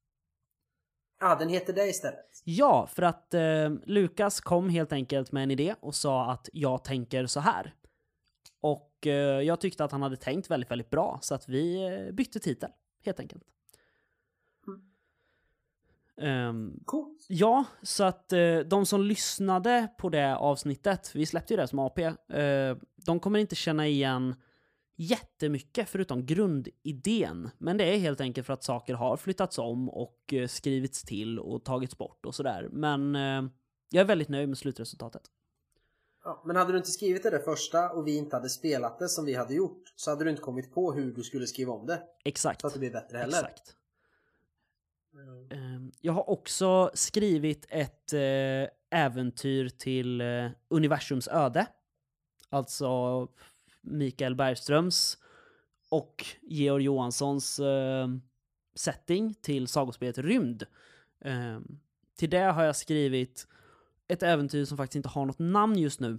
Ja, den heter det istället. Ja, för att eh, Lukas kom helt enkelt med en idé och sa att jag tänker så här. Och eh, jag tyckte att han hade tänkt väldigt, väldigt bra så att vi eh, bytte titel helt enkelt. Ehm, Coolt. Ja, så att eh, de som lyssnade på det avsnittet, vi släppte ju det som AP, eh, de kommer inte känna igen jättemycket förutom grundidén. Men det är helt enkelt för att saker har flyttats om och eh, skrivits till och tagits bort och sådär. Men jag är väldigt nöjd med slutresultatet. Ja, men hade du inte skrivit det där första och vi inte hade spelat det som vi hade gjort så hade du inte kommit på hur du skulle skriva om det. Exakt. Så att det blir bättre heller. Exakt. Ehm, jag har också skrivit ett eh, äventyr till eh, universums öde. Alltså Mikael Bergströms och Georg Johanssons ehm, setting till sagospelet Rymd. Ehm, till det har jag skrivit ett äventyr som faktiskt inte har något namn just nu.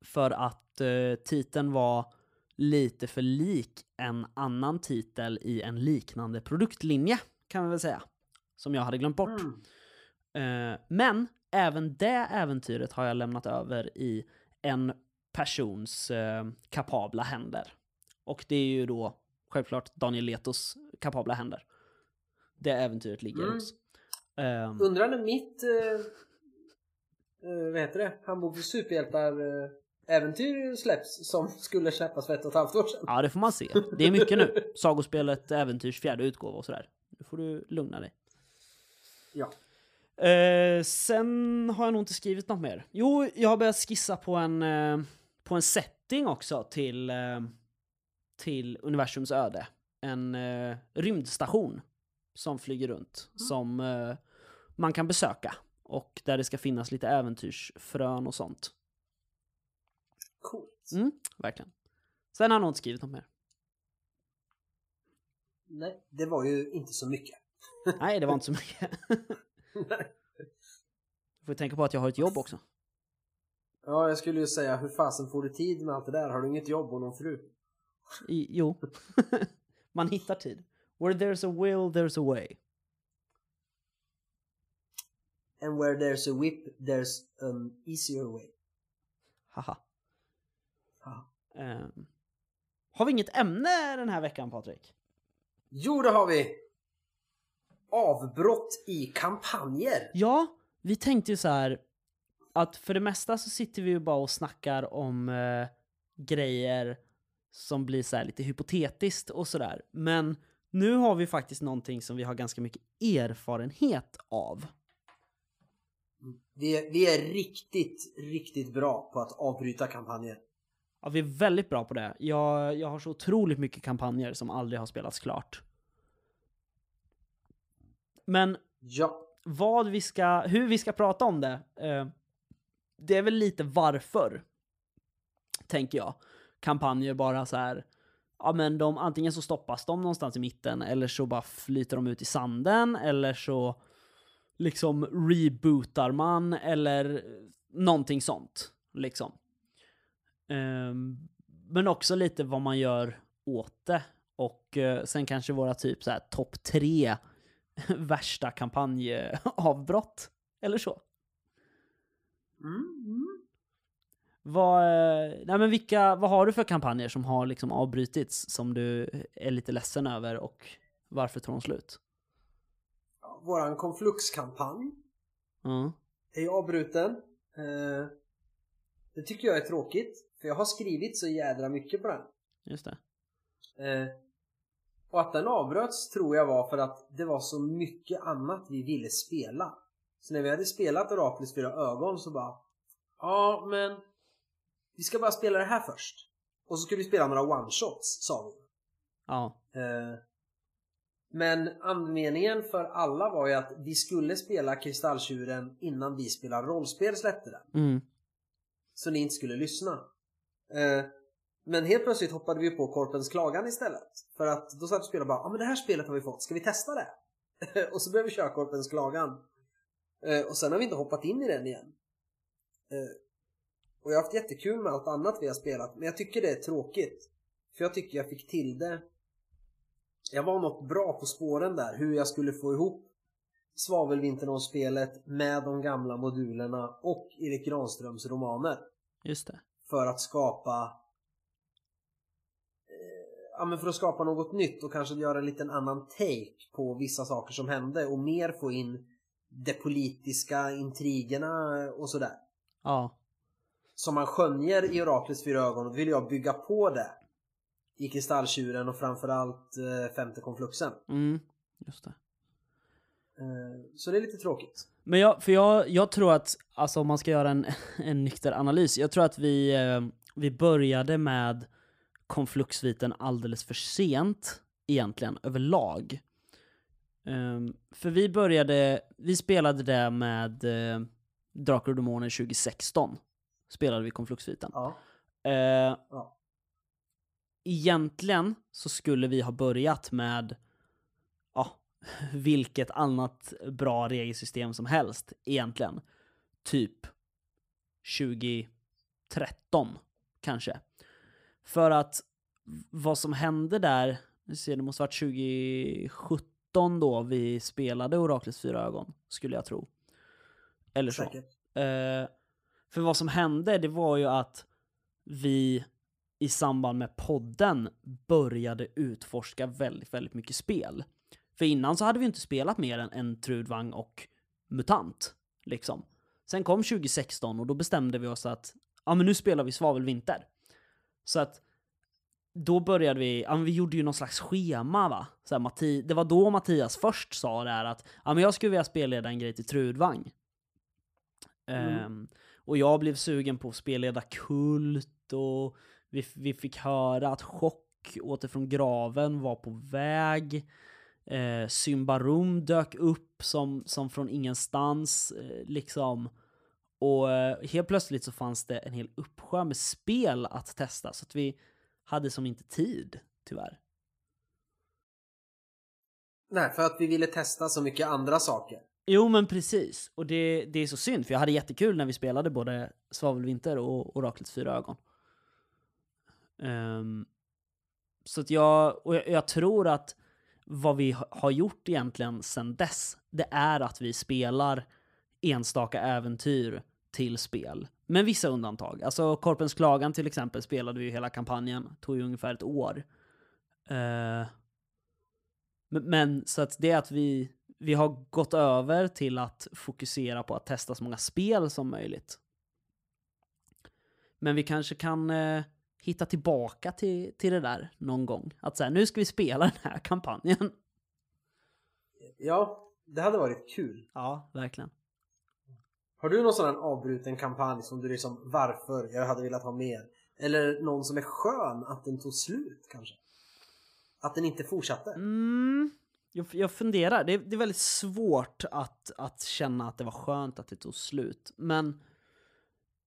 För att eh, titeln var lite för lik en annan titel i en liknande produktlinje, kan man väl säga. Som jag hade glömt bort. Mm. Eh, men även det äventyret har jag lämnat över i en persons eh, kapabla händer. Och det är ju då självklart Daniel Letos kapabla händer. Det äventyret ligger Mm. hos. Ehm, Undrar när mitt eh, eh, vad heter det? Handbok för superhjältar eh, äventyr släpps som skulle släppas för ett och ett halvt år sedan. ja, det får man se. Det är mycket nu. Sagospelet Äventyrs fjärde utgåva och sådär. Nu får du lugna dig. Ja. Eh, sen har jag nog inte skrivit något mer. Jo, jag har börjat skissa på en, eh, på en setting också till, eh, till universums öde. En eh, rymdstation som flyger runt, som eh, man kan besöka. Och där det ska finnas lite äventyrsfrön och sånt. Coolt. Mm, verkligen. Sen har jag nog inte skrivit något mer. Nej, det var ju inte så mycket. Nej, det var inte så mycket. Du får tänka på att jag har ett jobb också. ja, jag skulle ju säga hur fasen får du tid med allt det där? Har du inget jobb och någon fru? I, jo, man hittar tid. Where there's a will, there's a way. And where there's a whip there's an easier way. Haha. Ja. Ehm, har vi inget ämne den här veckan, Patrik? Jo, det har vi! Avbrott i kampanjer. Ja, vi tänkte ju så här att för det mesta så sitter vi ju bara och snackar om eh, grejer som blir så här lite hypotetiskt och sådär. Men nu har vi faktiskt någonting som vi har ganska mycket erfarenhet av. Vi är, vi är riktigt, riktigt bra på att avbryta kampanjer. Ja, vi är väldigt bra på det. Jag, jag har så otroligt mycket kampanjer som aldrig har spelats klart. Men Ja. vad vi ska, hur vi ska prata om det, eh, det är väl lite varför, tänker jag. Kampanjer bara så här, ja men de, antingen så stoppas de någonstans i mitten, eller så bara flyter de ut i sanden, eller så liksom rebootar man, eller någonting sånt, liksom. Ehm, men också lite vad man gör åt det. Och eh, sen kanske våra typ så här topp tre värsta kampanjavbrott. Eller så. Mm, mm. Vad, eh, nej men vilka, vad har du för kampanjer som har liksom avbrutits som du är lite ledsen över och Varför tog de slut? Våran konfluxkampanj Ja, är ju avbruten. Eh, det tycker jag är tråkigt. För jag har skrivit så jädra mycket på den. just det. Eh, och att den avbröts tror jag var för att det var så mycket annat vi ville spela. Så när vi hade spelat Oraklets fyra ögon så bara Ja men Vi ska bara spela det här först. Och så skulle vi spela några one-shots sa vi. Ja, Eh, men andemeningen för alla var ju att vi skulle spela Kristalltjuren innan vi spelar rollspel släppte den. mm. Så ni inte skulle lyssna. Eh, men helt plötsligt hoppade vi på Korpens klagan istället. För att då satt vi och spelade och bara, ja ah, men det här spelet har vi fått, ska vi testa det? och så började vi köra Korpens klagan. Eh, och sen har vi inte hoppat in i den igen. Eh, och jag har haft jättekul med allt annat vi har spelat, men jag tycker det är tråkigt. För jag tycker jag fick till det. Jag var något bra på spåren där, hur jag skulle få ihop Svavelvinternon-spelet med de gamla modulerna och Erik Granströms romaner just det för att skapa eh, ja men för att skapa något nytt och kanske göra en liten annan take på vissa saker som hände och mer få in de politiska intrigerna och sådär. Ja, Som man skönjer i Oraklets fyra ögon vill jag bygga på det i Kristalltjuren och framförallt eh, femte konfluxen. mm. just det. Eh, så det är lite tråkigt. Men jag, för jag, jag tror att, alltså om man ska göra en, en nykter analys, jag tror att vi, eh, vi började med konfluxviten alldeles för sent egentligen överlag. Um, för vi började, vi spelade det med uh, Drakar och Demoner 2016. Spelade vi konfluxviten. Ja. Eh, ja. egentligen så skulle vi ha börjat med vilket annat bra regelsystem som helst egentligen. Typ 2013 kanske. För att vad som hände där, nu ser det måste varit 2017 då vi spelade Oraklets fyra ögon, skulle jag tro. Eller så. Eh, för vad som hände, det var ju att vi i samband med podden började utforska väldigt, väldigt mycket spel. För innan så hade vi inte spelat mer än, än Trudvang och MUTANT. Liksom. Sen kom 2016 och då bestämde vi oss att ja, men nu spelar vi Svavelvinter. Så att då började vi, ja, men vi gjorde ju någon slags schema va. Så här, Matti, det var då Mattias först sa det här att ja, men jag skulle vilja spelleda en grej till Trudvang. Mm. Ehm, och jag blev sugen på att spelleda Kult och vi, vi fick höra att Chock återifrån graven var på väg. Eh, Symbarum dök upp som, som från ingenstans eh, liksom. Och eh, helt plötsligt så fanns det en hel uppsjö med spel att testa så att vi hade som inte tid, tyvärr. Nej, för att vi ville testa så mycket andra saker. Jo men precis, och det, det är så synd för jag hade jättekul när vi spelade både Svavelvinter och Oraklets fyra ögon. Ehm, så att jag, och jag, jag tror att vad vi har gjort egentligen sedan dess, det är att vi spelar enstaka äventyr till spel. Med vissa undantag. Alltså Korpens klagan till exempel spelade vi ju hela kampanjen, tog ju ungefär ett år. Eh, uh, men, men så att det är att vi, vi har gått över till att fokusera på att testa så många spel som möjligt. Men vi kanske kan eh, hitta tillbaka till, till det där någon gång. Att säga nu ska vi spela den här kampanjen. Ja, det hade varit kul. Ja, verkligen. Har du någon sån här avbruten kampanj som du liksom varför jag hade velat ha mer? Eller någon som är skön att den tog slut kanske? Att den inte fortsatte? Mm, jag, jag funderar. Det är, det är väldigt svårt att, att känna att det var skönt att det tog slut. Men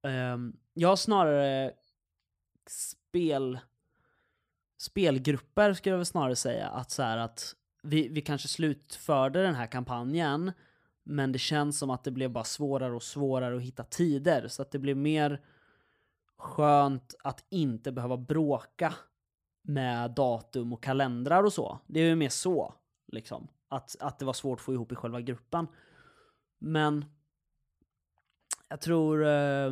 ehm, jag har snarare spel spelgrupper skulle jag väl snarare säga att så här att vi, vi kanske slutförde den här kampanjen men det känns som att det blev bara svårare och svårare att hitta tider så att det blev mer skönt att inte behöva bråka med datum och kalendrar och så. Det är ju mer så, liksom. Att, att det var svårt att få ihop i själva gruppen. Men jag tror Eh,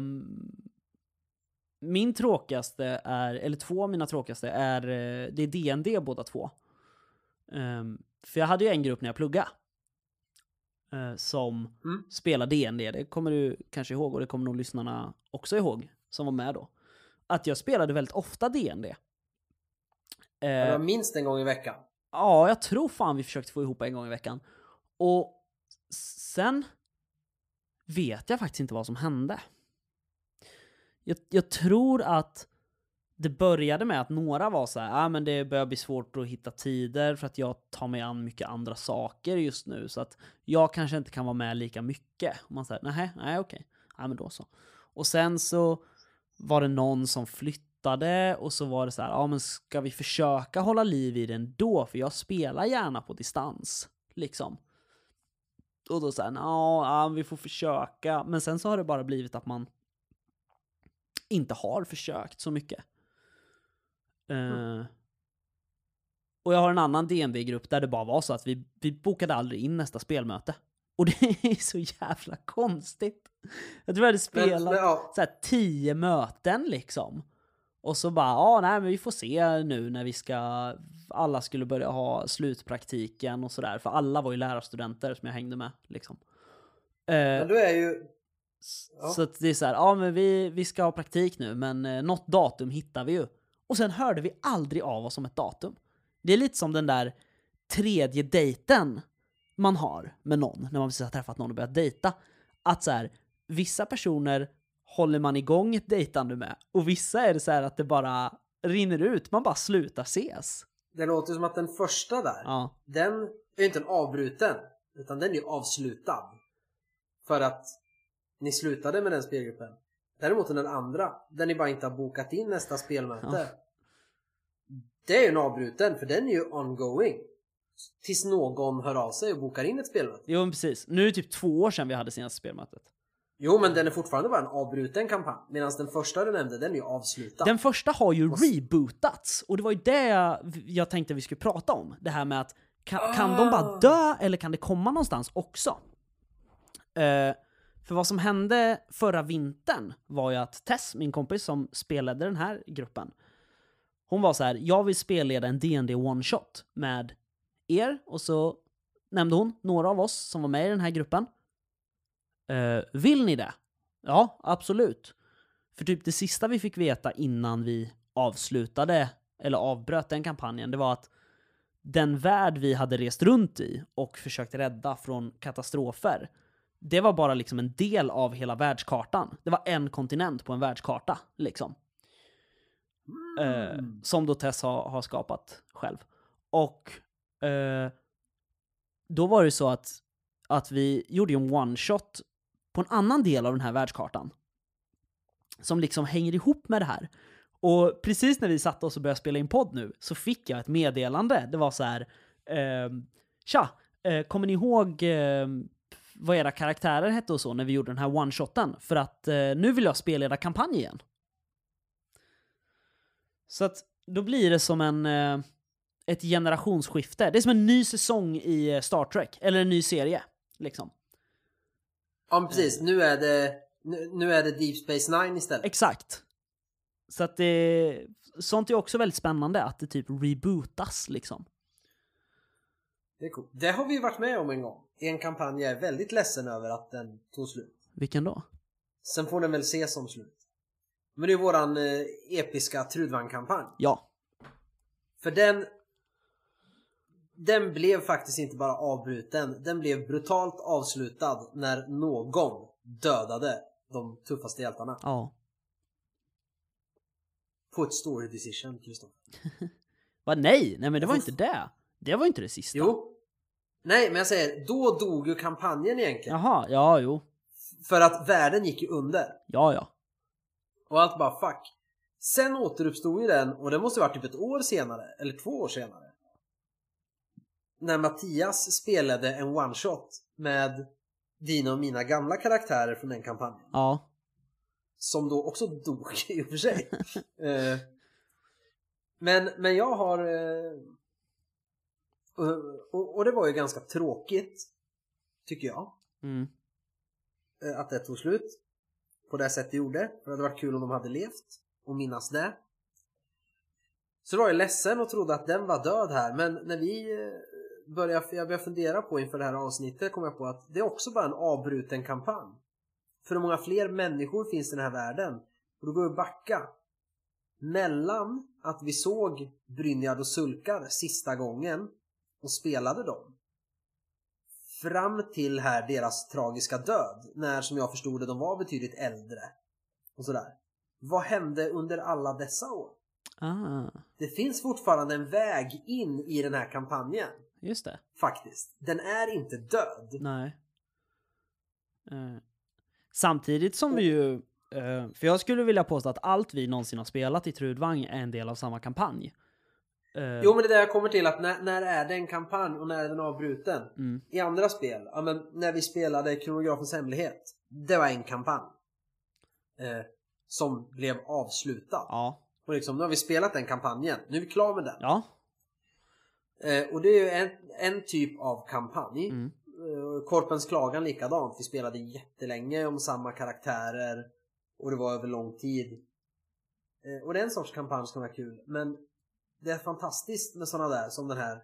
min tråkigaste är, eller två av mina tråkigaste är, eh, det är DND båda två. Ehm, för jag hade ju en grupp när jag pluggade. Eh, som Mm. spelade DND. Det kommer du kanske ihåg och det kommer nog lyssnarna också ihåg som var med då. Att jag spelade väldigt ofta DND. Det Eh, minst en gång i veckan. Ja, jag tror fan vi försökte få ihop en gång i veckan. Och sen vet jag faktiskt inte vad som hände. Jag, jag tror att det började med att några var så här, ah, men det börjar bli svårt att hitta tider för att jag tar mig an mycket andra saker just nu så att jag kanske inte kan vara med lika mycket. Och man säger, nej, nej okej, ja men då så. Och sen så var det någon som flyttade och så var det så här, ja men ska vi försöka hålla liv i den då? För jag spelar gärna på distans, liksom. Och då säger ja, vi får försöka. Men sen så har det bara blivit att man inte har försökt så mycket. Eh, och jag har en annan DNB-grupp där det bara var så att vi, vi bokade aldrig in nästa spelmöte. Och det är så jävla konstigt. Jag tror jag hade spelat men, ja, så här tio möten liksom. Och så bara, ja nej men vi får se nu när vi ska, alla skulle börja ha slutpraktiken och sådär. För alla var ju lärarstudenter som jag hängde med liksom. Eh, men du är ju... ja. Så att det är så här, ja men vi, vi ska ha praktik nu men eh, något datum hittar vi ju. Och sen hörde vi aldrig av oss om ett datum. Det är lite som den där tredje dejten man har med någon när man precis har träffat någon och börjat dejta. Att så här, vissa personer håller man igång ett dejtande med och vissa är det så att det bara rinner ut, man bara slutar ses. Det låter som att den första där, Ja, den är ju inte en avbruten. Utan den är ju avslutad. För att ni slutade med den spelgruppen. Däremot den andra, där ni bara inte har bokat in nästa spelmöte. Det är ju en avbruten, för den är ju ongoing. Tills någon hör av sig och bokar in ett spelmöte. jo men precis. Nu är det typ två år sedan vi hade senaste spelmötet. Jo, men den är fortfarande bara en avbruten kampanj. Medan den första du nämnde, den är ju avslutad. Den första har ju rebootats och det var ju det jag, jag tänkte vi skulle prata om. Det här med att kan, kan de bara Ah. dö eller kan det komma någonstans också? Eh, för vad som hände förra vintern var ju att Tess, min kompis som spelade den här gruppen, hon var så här, jag vill spelleda en D&D one shot med er och så nämnde hon några av oss som var med i den här gruppen. Eh, vill ni det? Ja, absolut. För typ det sista vi fick veta innan vi avslutade eller avbröt den kampanjen, det var att den värld vi hade rest runt i och försökt rädda från katastrofer, det var bara liksom en del av hela världskartan. Det var en kontinent på en världskarta, liksom. Eh, som då Tess har, har skapat själv. Och eh, då var det så att, att vi gjorde en one-shot på en annan del av den här världskartan. Som liksom hänger ihop med det här. Och precis när vi satte oss och började spela in podd nu så fick jag ett meddelande. Det var så här. ehm, Tja, eh, kommer ni ihåg eh, vad era karaktärer hette och så när vi gjorde den här one-shoten? För att eh, nu vill jag spelleda kampanj igen. Så att då blir det som en, eh, ett generationsskifte. Det är som en ny säsong i eh, Star Trek, eller en ny serie. Liksom. Ja, men precis. Nu är det, nu, nu är det Deep Space Nine istället. Exakt. Så att det, sånt är också väldigt spännande, att det typ rebootas liksom. Det är coolt. Det har vi ju varit med om en gång. I en kampanj jag är väldigt ledsen över att den tog slut. Vilken då? Sen får den väl ses som slut. Men det är våran eh, episka Trudvang-kampanj. Ja. För den... Den blev faktiskt inte bara avbruten. Den blev brutalt avslutad när någon dödade de tuffaste hjältarna. Ja. På ett story decision, Kristoffer. Va, nej, nej men det var inte det. Det var inte det sista. Jo. Nej, men jag säger, då dog ju kampanjen egentligen. Jaha, ja, jo. För att världen gick ju under. Ja, ja. Och allt bara fuck. Sen återuppstod ju den och det måste ha varit typ ett år senare, eller två år senare. När Mattias spelade en one shot med dina och mina gamla karaktärer från den kampanjen. Ja. Som då också dog i och för sig. Eh, men, men jag har... eh, och, och, det var ju ganska tråkigt, tycker jag, Mm. eh, att det tog slut. På det sätt det gjorde. För det hade varit kul om de hade levt och minnas det. Så då var jag ledsen och trodde att den var död här. Men när vi eh, börjar, jag börjar fundera på inför det här avsnittet kom jag på att det är också bara en avbruten kampanj. För hur många fler människor finns i den här världen? Och då går vi backa. Mellan att vi såg Brynjard och Sulkar sista gången och spelade dem fram till här deras tragiska död när som jag förstod det de var betydligt äldre och sådär. Vad hände under alla dessa år? Ah, Det finns fortfarande en väg in i den här kampanjen just det. faktiskt. Den är inte död. Nej. Eh, samtidigt som vi ju... eh, för jag skulle vilja påstå att allt vi någonsin har spelat i Trudvang är en del av samma kampanj. Eh, Jo men det är där jag kommer till att när, när är det en kampanj och när är den avbruten? Mm. I andra spel, ja men när vi spelade Kronografens hemlighet. Det var en kampanj. Eh, som blev avslutad. Ja. Och liksom, nu har vi spelat den kampanjen. Nu är vi klara med den. Ja. Eh, och det är ju en, en typ av kampanj. Mm. Eh, Korpens klagan likadant. Vi spelade jättelänge om samma karaktärer. Och det var över lång tid. Eh, och det är en sorts kampanj som är kul. Men det är fantastiskt med sådana där som den här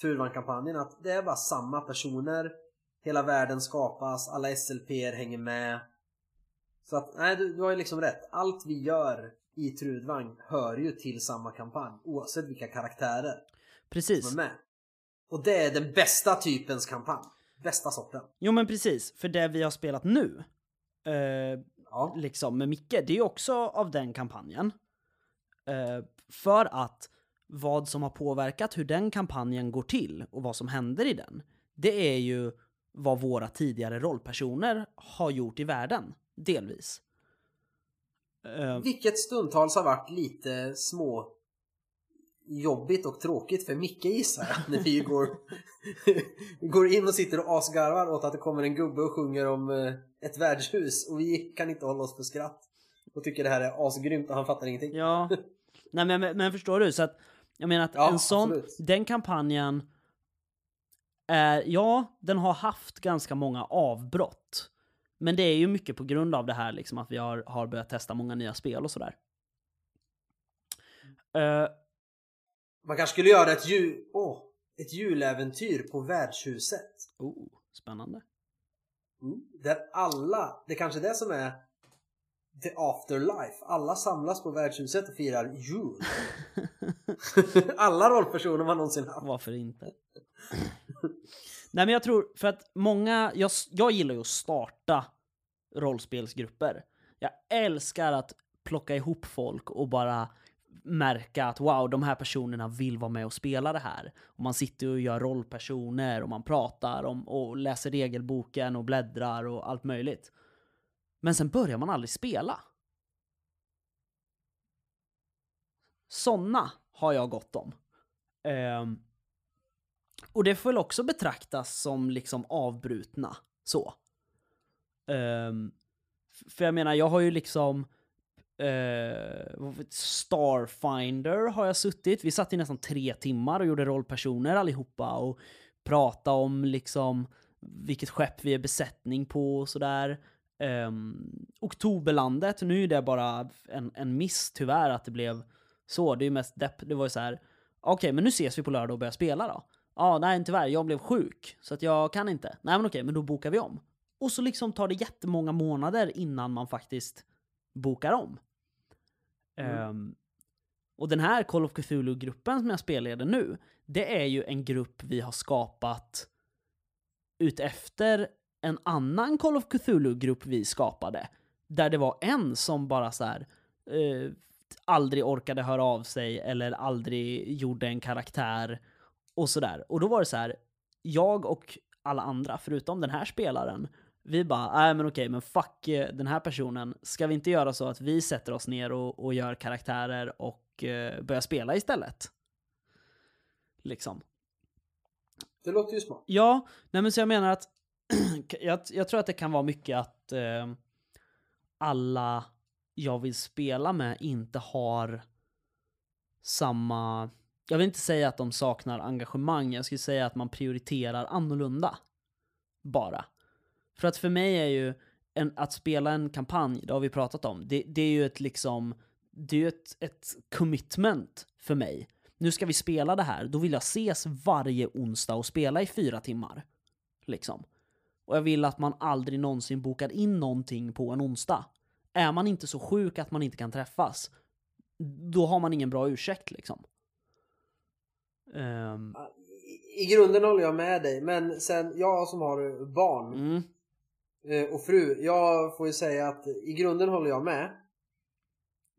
Furvan-kampanjen. Att det är bara samma personer. Hela världen skapas. Alla SLP hänger med. Så att, nej du, du har ju liksom rätt. Allt vi gör i Trudvang hör ju till samma kampanj. Oavsett vilka karaktärer Precis. som är med. Och det är den bästa typens kampanj. Bästa sorten. Jo men precis, för det vi har spelat nu, eh, Ja. liksom med Micke, det är ju också av den kampanjen. Eh, för att vad som har påverkat hur den kampanjen går till och vad som händer i den, det är ju vad våra tidigare rollpersoner har gjort i världen, delvis. Eh, Vilket stundtals har varit lite små jobbigt och tråkigt för Micke gissar jag när vi går, går in och sitter och asgarvar åt att det kommer en gubbe och sjunger om eh, ett värdshus och vi kan inte hålla oss för skratt och tycker det här är asgrymt och han fattar ingenting. Ja, nej men, men, men förstår du? Så att jag menar att Ja, en sån, absolut. den kampanjen är, ja, den har haft ganska många avbrott. Men det är ju mycket på grund av det här liksom att vi har, har börjat testa många nya spel och sådär. Eh, Man kanske skulle göra ett, jul, åh, ett juläventyr på värdshuset. oh, spännande. Mm. Där alla, det är kanske är det som är the afterlife. Alla samlas på värdshuset och firar jul. alla rollpersoner man någonsin haft. Varför inte? Nej men jag tror, för att många, jag, jag gillar ju att starta rollspelsgrupper. Jag älskar att plocka ihop folk och bara märka att wow, de här personerna vill vara med och spela det här. Och man sitter och gör rollpersoner och man pratar om och läser regelboken och bläddrar och allt möjligt. Men sen börjar man aldrig spela. Såna har jag gott om. Um, och det får väl också betraktas som liksom avbrutna så. Um, för jag menar, jag har ju liksom uh, Starfinder har jag suttit. Vi satt i nästan tre timmar och gjorde rollpersoner allihopa och pratade om liksom vilket skepp vi är besättning på och sådär. Um, Oktoberlandet, nu är det bara en, en miss tyvärr att det blev så. Det är ju mest depp. Det var ju så här. okej, men nu ses vi på lördag och börjar spela då. Ja, nej tyvärr, jag blev sjuk så att jag kan inte. Nej men okej, men då bokar vi om. Och så liksom tar det jättemånga månader innan man faktiskt bokar om. Mm. Ehm, och den här Call of Cthulhu-gruppen som jag spelleder nu, det är ju en grupp vi har skapat utefter en annan Call of Cthulhu-grupp vi skapade. Där det var en som bara så här eh, aldrig orkade höra av sig eller aldrig gjorde en karaktär och sådär. Och då var det så här, jag och alla andra, förutom den här spelaren, vi bara, nej men okej, men fuck eh, den här personen. Ska vi inte göra så att vi sätter oss ner och, och gör karaktärer och eh, börjar spela istället? Liksom. Det låter ju smart. Ja, nej men så jag menar att jag, jag tror att det kan vara mycket att eh, alla jag vill spela med inte har samma... Jag vill inte säga att de saknar engagemang, jag skulle säga att man prioriterar annorlunda. Bara. För att för mig är ju en, att spela en kampanj, det har vi pratat om, det, det är ju ett liksom... Det är ju ett, ett commitment för mig. nu ska vi spela det här, då vill jag ses varje onsdag och spela i fyra timmar. Liksom. Och jag vill att man aldrig någonsin bokar in någonting på en onsdag. Är man inte så sjuk att man inte kan träffas, då har man ingen bra ursäkt liksom. Um, I grunden håller jag med dig, men sen jag som har barn mm, eh, och fru, jag får ju säga att i grunden håller jag med.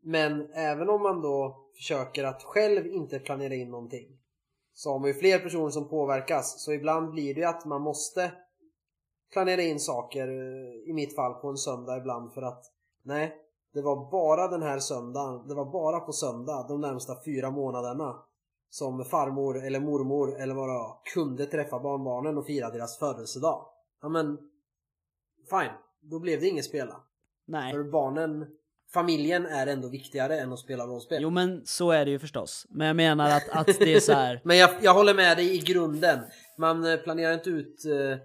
Men även om man då försöker att själv inte planera in någonting så har man ju fler personer som påverkas så ibland blir det ju att man måste planera in saker eh, i mitt fall på en söndag ibland för att nej, det var bara den här söndagen, det var bara på söndag de närmsta fyra månaderna som farmor eller mormor eller vad det var kunde träffa barnbarnen och fira deras födelsedag. Ja men, fine, då blev det inget spela. nej. För barnen, familjen är ändå viktigare än att spela rollspel. Jo men så är det ju förstås. Men jag menar att, att det är så här. Men jag, jag håller med dig i grunden. Man eh, planerar inte ut eh,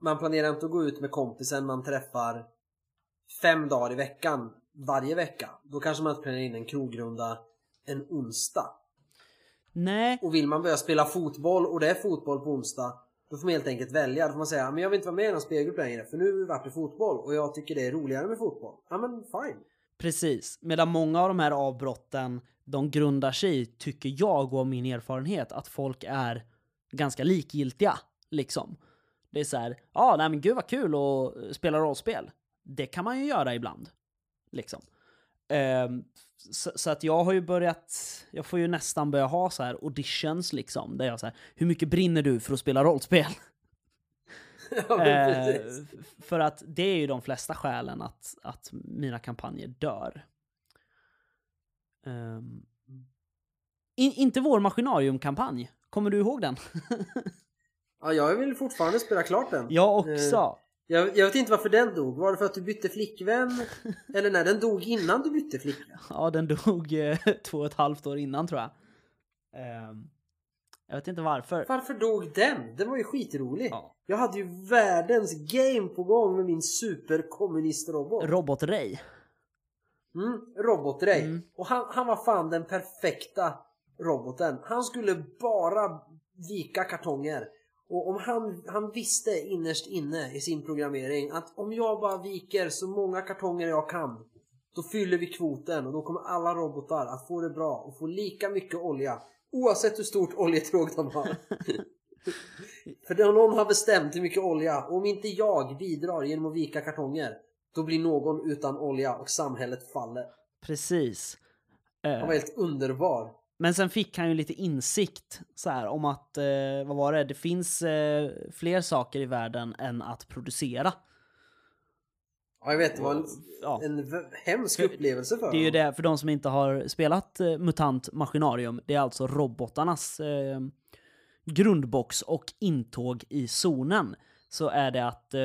Man planerar inte att gå ut med kompisen man träffar fem dagar i veckan varje vecka. Då kanske man inte planerar in en krogrunda en onsdag. Nej, Och vill man börja spela fotboll och det är fotboll på onsdag då får man helt enkelt välja. Då får man säga men jag vill inte vara med i någon spelgrupp längre för nu vart det fotboll och jag tycker det är roligare med fotboll. Ja men fine. precis. Medan många av de här avbrotten, de grundar sig i, tycker jag och min erfarenhet, att folk är ganska likgiltiga. Liksom. Det är så här, ja, ah, nej men gud vad kul att spela rollspel. Det kan man ju göra ibland. Liksom. Ehm, så, så att jag har ju börjat, jag får ju nästan börja ha så här auditions liksom, där jag så här, hur mycket brinner du för att spela rollspel? ja, f- för att det är ju de flesta skälen att, att mina kampanjer dör. Ehm, in, inte vår Maskinarium-kampanj. Kommer du ihåg den? Ja, jag vill fortfarande spela klart den. Jag också. Jag, jag vet inte varför den dog. Var det för att du bytte flickvän? Eller nej, den dog innan du bytte flickvän. Ja, den dog eh, två och ett halvt år innan tror jag. Ehm, jag vet inte varför. Varför dog den? Den var ju skitrolig. Ja. Jag hade ju världens game på gång med min superkommunistrobot. Robot-Ray. Mm, robotrej. Mm. Och han, han var fan den perfekta roboten. Han skulle bara vika kartonger. Och om han, han visste innerst inne i sin programmering att om jag bara viker så många kartonger jag kan då fyller vi kvoten och då kommer alla robotar att få det bra och få lika mycket olja oavsett hur stort oljetråg de har. För någon har bestämt hur mycket olja och om inte jag bidrar genom att vika kartonger då blir någon utan olja och samhället faller. Precis. Eh, Han var helt underbar. Men sen fick han ju lite insikt så här, om att, eh, vad var det, det finns eh, fler saker i världen än att producera. Ja, jag vet, det var en, Ja. en hemsk upplevelse för Det är ju det, för de som inte har spelat eh, MUTANT Maskinarium, det är alltså robotarnas eh, grundbox och intåg i zonen. Så är det att eh,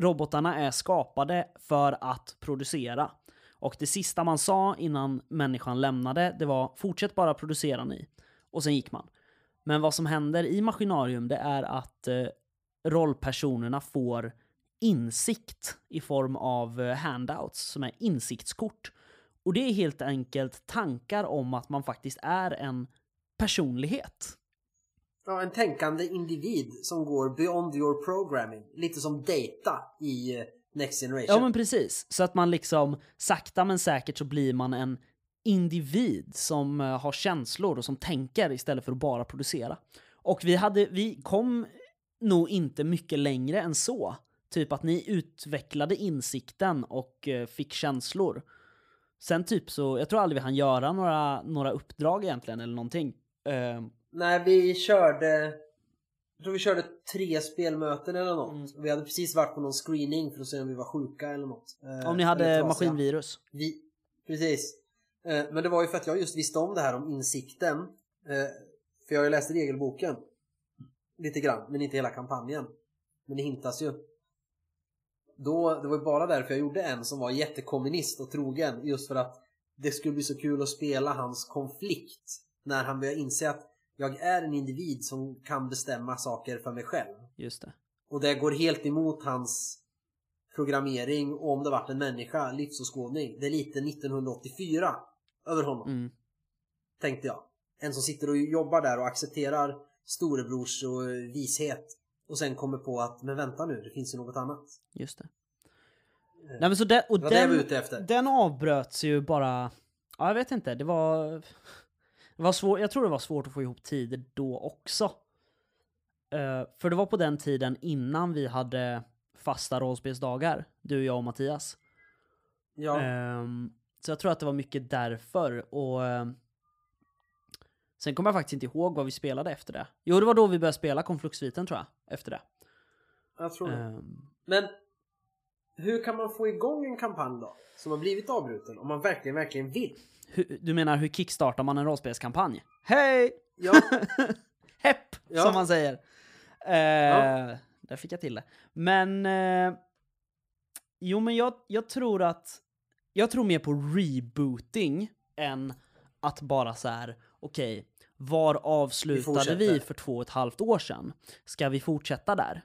robotarna är skapade för att producera. Och det sista man sa innan människan lämnade, det var fortsätt bara producera ni. Och sen gick man. Men vad som händer i Maskinarium, det är att eh, rollpersonerna får insikt i form av eh, handouts som är insiktskort. Och det är helt enkelt tankar om att man faktiskt är en personlighet. Ja, en tänkande individ som går beyond your programming. Lite som data i eh, Next Generation. Ja men precis. Så att man liksom sakta men säkert så blir man en individ som eh, har känslor och som tänker istället för att bara producera. Och vi, hade, vi kom nog inte mycket längre än så. Typ att ni utvecklade insikten och eh, fick känslor. Sen typ så, jag tror aldrig vi hann göra några, några uppdrag egentligen eller någonting. Eh, När vi körde... Jag tror vi körde tre spelmöten eller något. Mm. Vi hade precis varit på någon screening för att se om vi var sjuka eller något. Eh, om ni hade maskinvirus. Vi, precis. Eh, Men det var ju för att jag just visste om det här om insikten. Eh, För jag har ju läst regelboken. Lite grann, men inte hela kampanjen. Men det hintas ju. Då, det var ju bara därför jag gjorde en som var jättekommunist och trogen. Just för att det skulle bli så kul att spela hans konflikt. När han börjar inse att jag är en individ som kan bestämma saker för mig själv. Just det. Och det går helt emot hans programmering och om det varit en människa, livsåskådning. Det är lite 1984 över honom, Mm. tänkte jag. En som sitter och jobbar där och accepterar storebrors och vishet. Och sen kommer på att, men vänta nu, det finns ju något annat. Just det. Nej, men så den, och den, den avbröts ju bara... Ja, jag vet inte. Det var... Det var svårt, jag tror det var svårt att få ihop tider då också. Eh, för det var på den tiden innan vi hade fasta rollspelsdagar, du, jag och Mattias. Ja, Ehm, så jag tror att det var mycket därför. Och ehm, Sen kommer jag faktiskt inte ihåg vad vi spelade efter det. Jo, det var då vi började spela Konfluktsviten tror jag. Efter det. jag tror det. Ehm, Men hur kan man få igång en kampanj då? Som har blivit avbruten om man verkligen, verkligen vill? hur, du menar hur kickstartar man en rollspelskampanj? Hej! Ja, Hepp! Ja. Som man säger. Eh, Där fick jag till det. Men... Eh, jo, men jag, jag tror att... Jag tror mer på rebooting än att bara så här, okej, var avslutade fortsätter. vi, för två och ett halvt år sedan? Ska vi fortsätta där?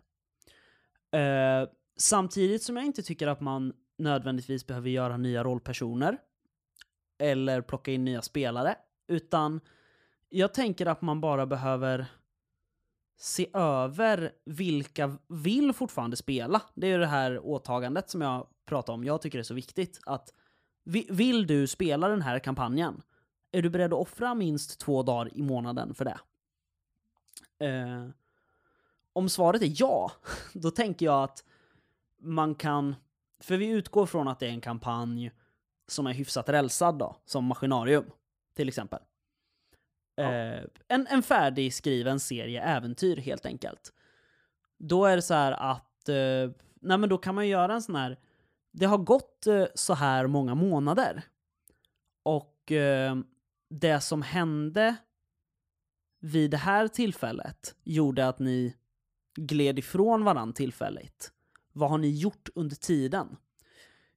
Eh, samtidigt som jag inte tycker att man nödvändigtvis behöver göra nya rollpersoner eller plocka in nya spelare, utan jag tänker att man bara behöver se över vilka vill fortfarande spela. Det är ju det här åtagandet som jag pratar om. Jag tycker det är så viktigt att vill du spela den här kampanjen? Är du beredd att offra minst två dagar i månaden för det? Eh, om svaret är ja, då tänker jag att man kan... För vi utgår från att det är en kampanj som är hyfsat rälsad då, som Maskinarium till exempel. Ja. Eh, en, en färdigskriven serie äventyr helt enkelt. Då är det så här att, eh, nej men då kan man göra en sån här, det har gått eh, så här många månader. Och eh, det som hände vid det här tillfället gjorde att ni gled ifrån varann tillfälligt. Vad har ni gjort under tiden?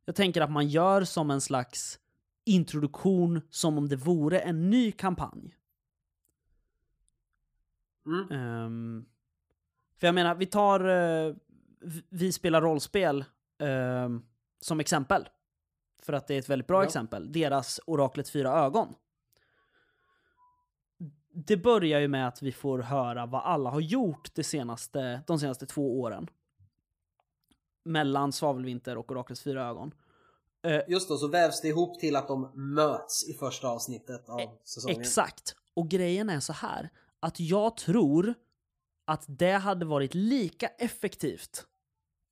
Jag tänker att man gör som en slags introduktion som om det vore en ny kampanj. mm. Ehm, för jag menar, vi tar v- Vi spelar rollspel ehm, som exempel. För att det är ett väldigt bra Ja. exempel. Deras Oraklet Fyra Ögon. Det börjar ju med att vi får höra vad alla har gjort det senaste, de senaste två åren. Mellan Svavelvinter och Oraklets Fyra Ögon. Eh, Just då så vävs det ihop till att de möts i första avsnittet av säsongen. Exakt. Och grejen är så här, att jag tror att det hade varit lika effektivt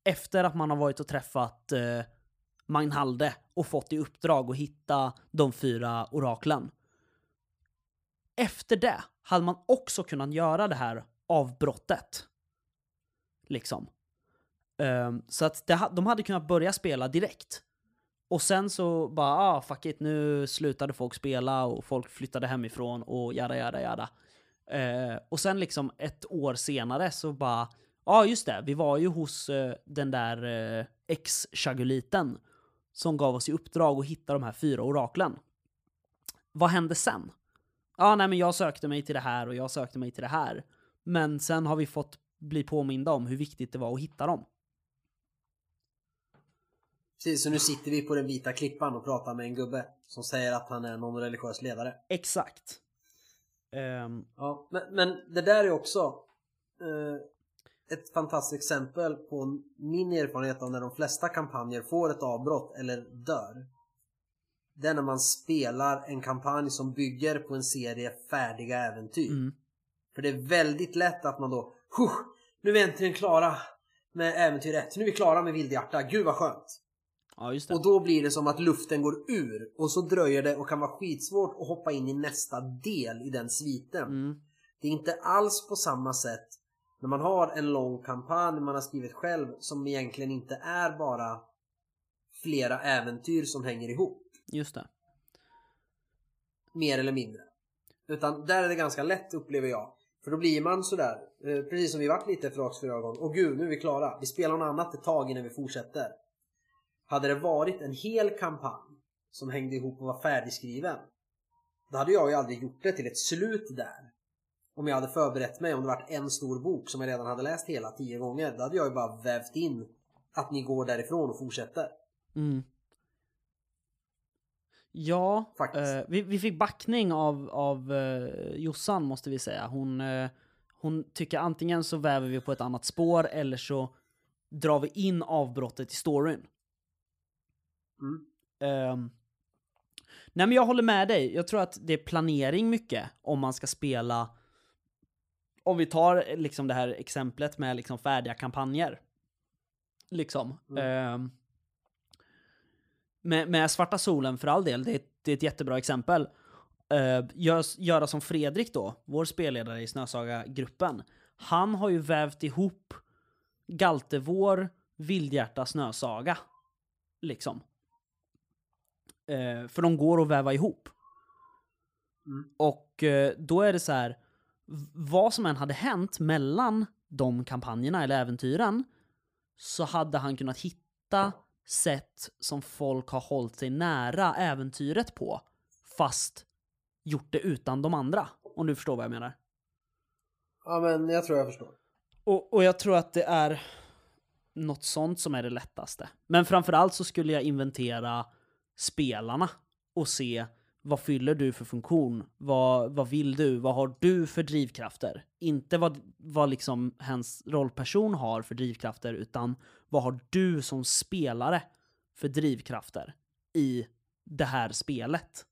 efter att man har varit och träffat eh, Magnhalde och fått i uppdrag att hitta de fyra oraklen. Efter det hade man också kunnat göra det här avbrottet. Liksom. Um, så att det, de hade kunnat börja spela direkt. Och sen så bara, ah fuck it, nu slutade folk spela och folk flyttade hemifrån och jada jada jada. Uh, och sen liksom ett år senare så bara, ja ah, just det, vi var ju hos uh, den där eh, uh, ex-chaguliten som gav oss i uppdrag att hitta de här fyra oraklen. Vad hände sen? Ja, ah, nej men jag sökte mig till det här och jag sökte mig till det här. Men sen har vi fått bli påminda om hur viktigt det var att hitta dem. Precis, så nu sitter vi på den vita klippan och pratar med en gubbe som säger att han är någon religiös ledare. Exakt. Ehm, Ja, men, men det där är också eh, ett fantastiskt exempel på min erfarenhet av när de flesta kampanjer får ett avbrott eller dör. Det är när man spelar en kampanj som bygger på en serie färdiga äventyr. mm, För det är väldigt lätt att man då, "Huh, nu är vi äntligen klara med äventyr 1. Nu är vi klara med Vildhjärta. Gud vad skönt. Ja, just det. Och då blir det som att luften går ur och så dröjer det och kan vara skitsvårt att hoppa in i nästa del i den sviten. Mm, Det är inte alls på samma sätt när man har en lång kampanj man har skrivit själv som egentligen inte är bara flera äventyr som hänger ihop. just det. Mer eller mindre. Utan där är det ganska lätt upplever jag. För då blir man sådär, eh, precis som vi varit lite för raks för ögon. Och gud, nu är vi klara. Vi spelar något annat ett tag innan vi fortsätter. Hade det varit en hel kampanj som hängde ihop och var färdigskriven. Då hade jag ju aldrig gjort det till ett slut där. Om jag hade förberett mig, om det varit en stor bok som jag redan hade läst hela tio gånger. Då hade jag ju bara vävt in att ni går därifrån och fortsätter. Mm. Ja, eh, vi, vi fick backning av, av eh, Jossan måste vi säga. Hon, eh, hon tycker antingen så väver vi på ett annat spår eller så drar vi in avbrottet i storyn. Mm. Ehm, nej men jag håller med dig. Jag tror att det är planering mycket om man ska spela. Om vi tar liksom det här exemplet med liksom färdiga kampanjer. Liksom. Mm. Ehm, med, med Svarta solen för all del, det är, det är ett jättebra exempel. Uh, gör, göra som Fredrik då, vår spelledare i Snösaga-gruppen. Han har ju vävt ihop Galtevår, Vildhjärta, Snösaga. Liksom. Eh, för de går att väva ihop. Mm. Och eh, då är det så här, vad som än hade hänt mellan de kampanjerna eller äventyren så hade han kunnat hitta sätt som folk har hållit sig nära äventyret på fast gjort det utan de andra. Om du förstår vad jag menar. Ja, men jag tror jag förstår. Och, och jag tror att det är något sånt som är det lättaste. Men framförallt så skulle jag inventera spelarna och se vad fyller du för funktion? Vad, vad vill du? Vad har du för drivkrafter? Inte vad, vad liksom hens rollperson har för drivkrafter, utan vad har du som spelare för drivkrafter i det här spelet?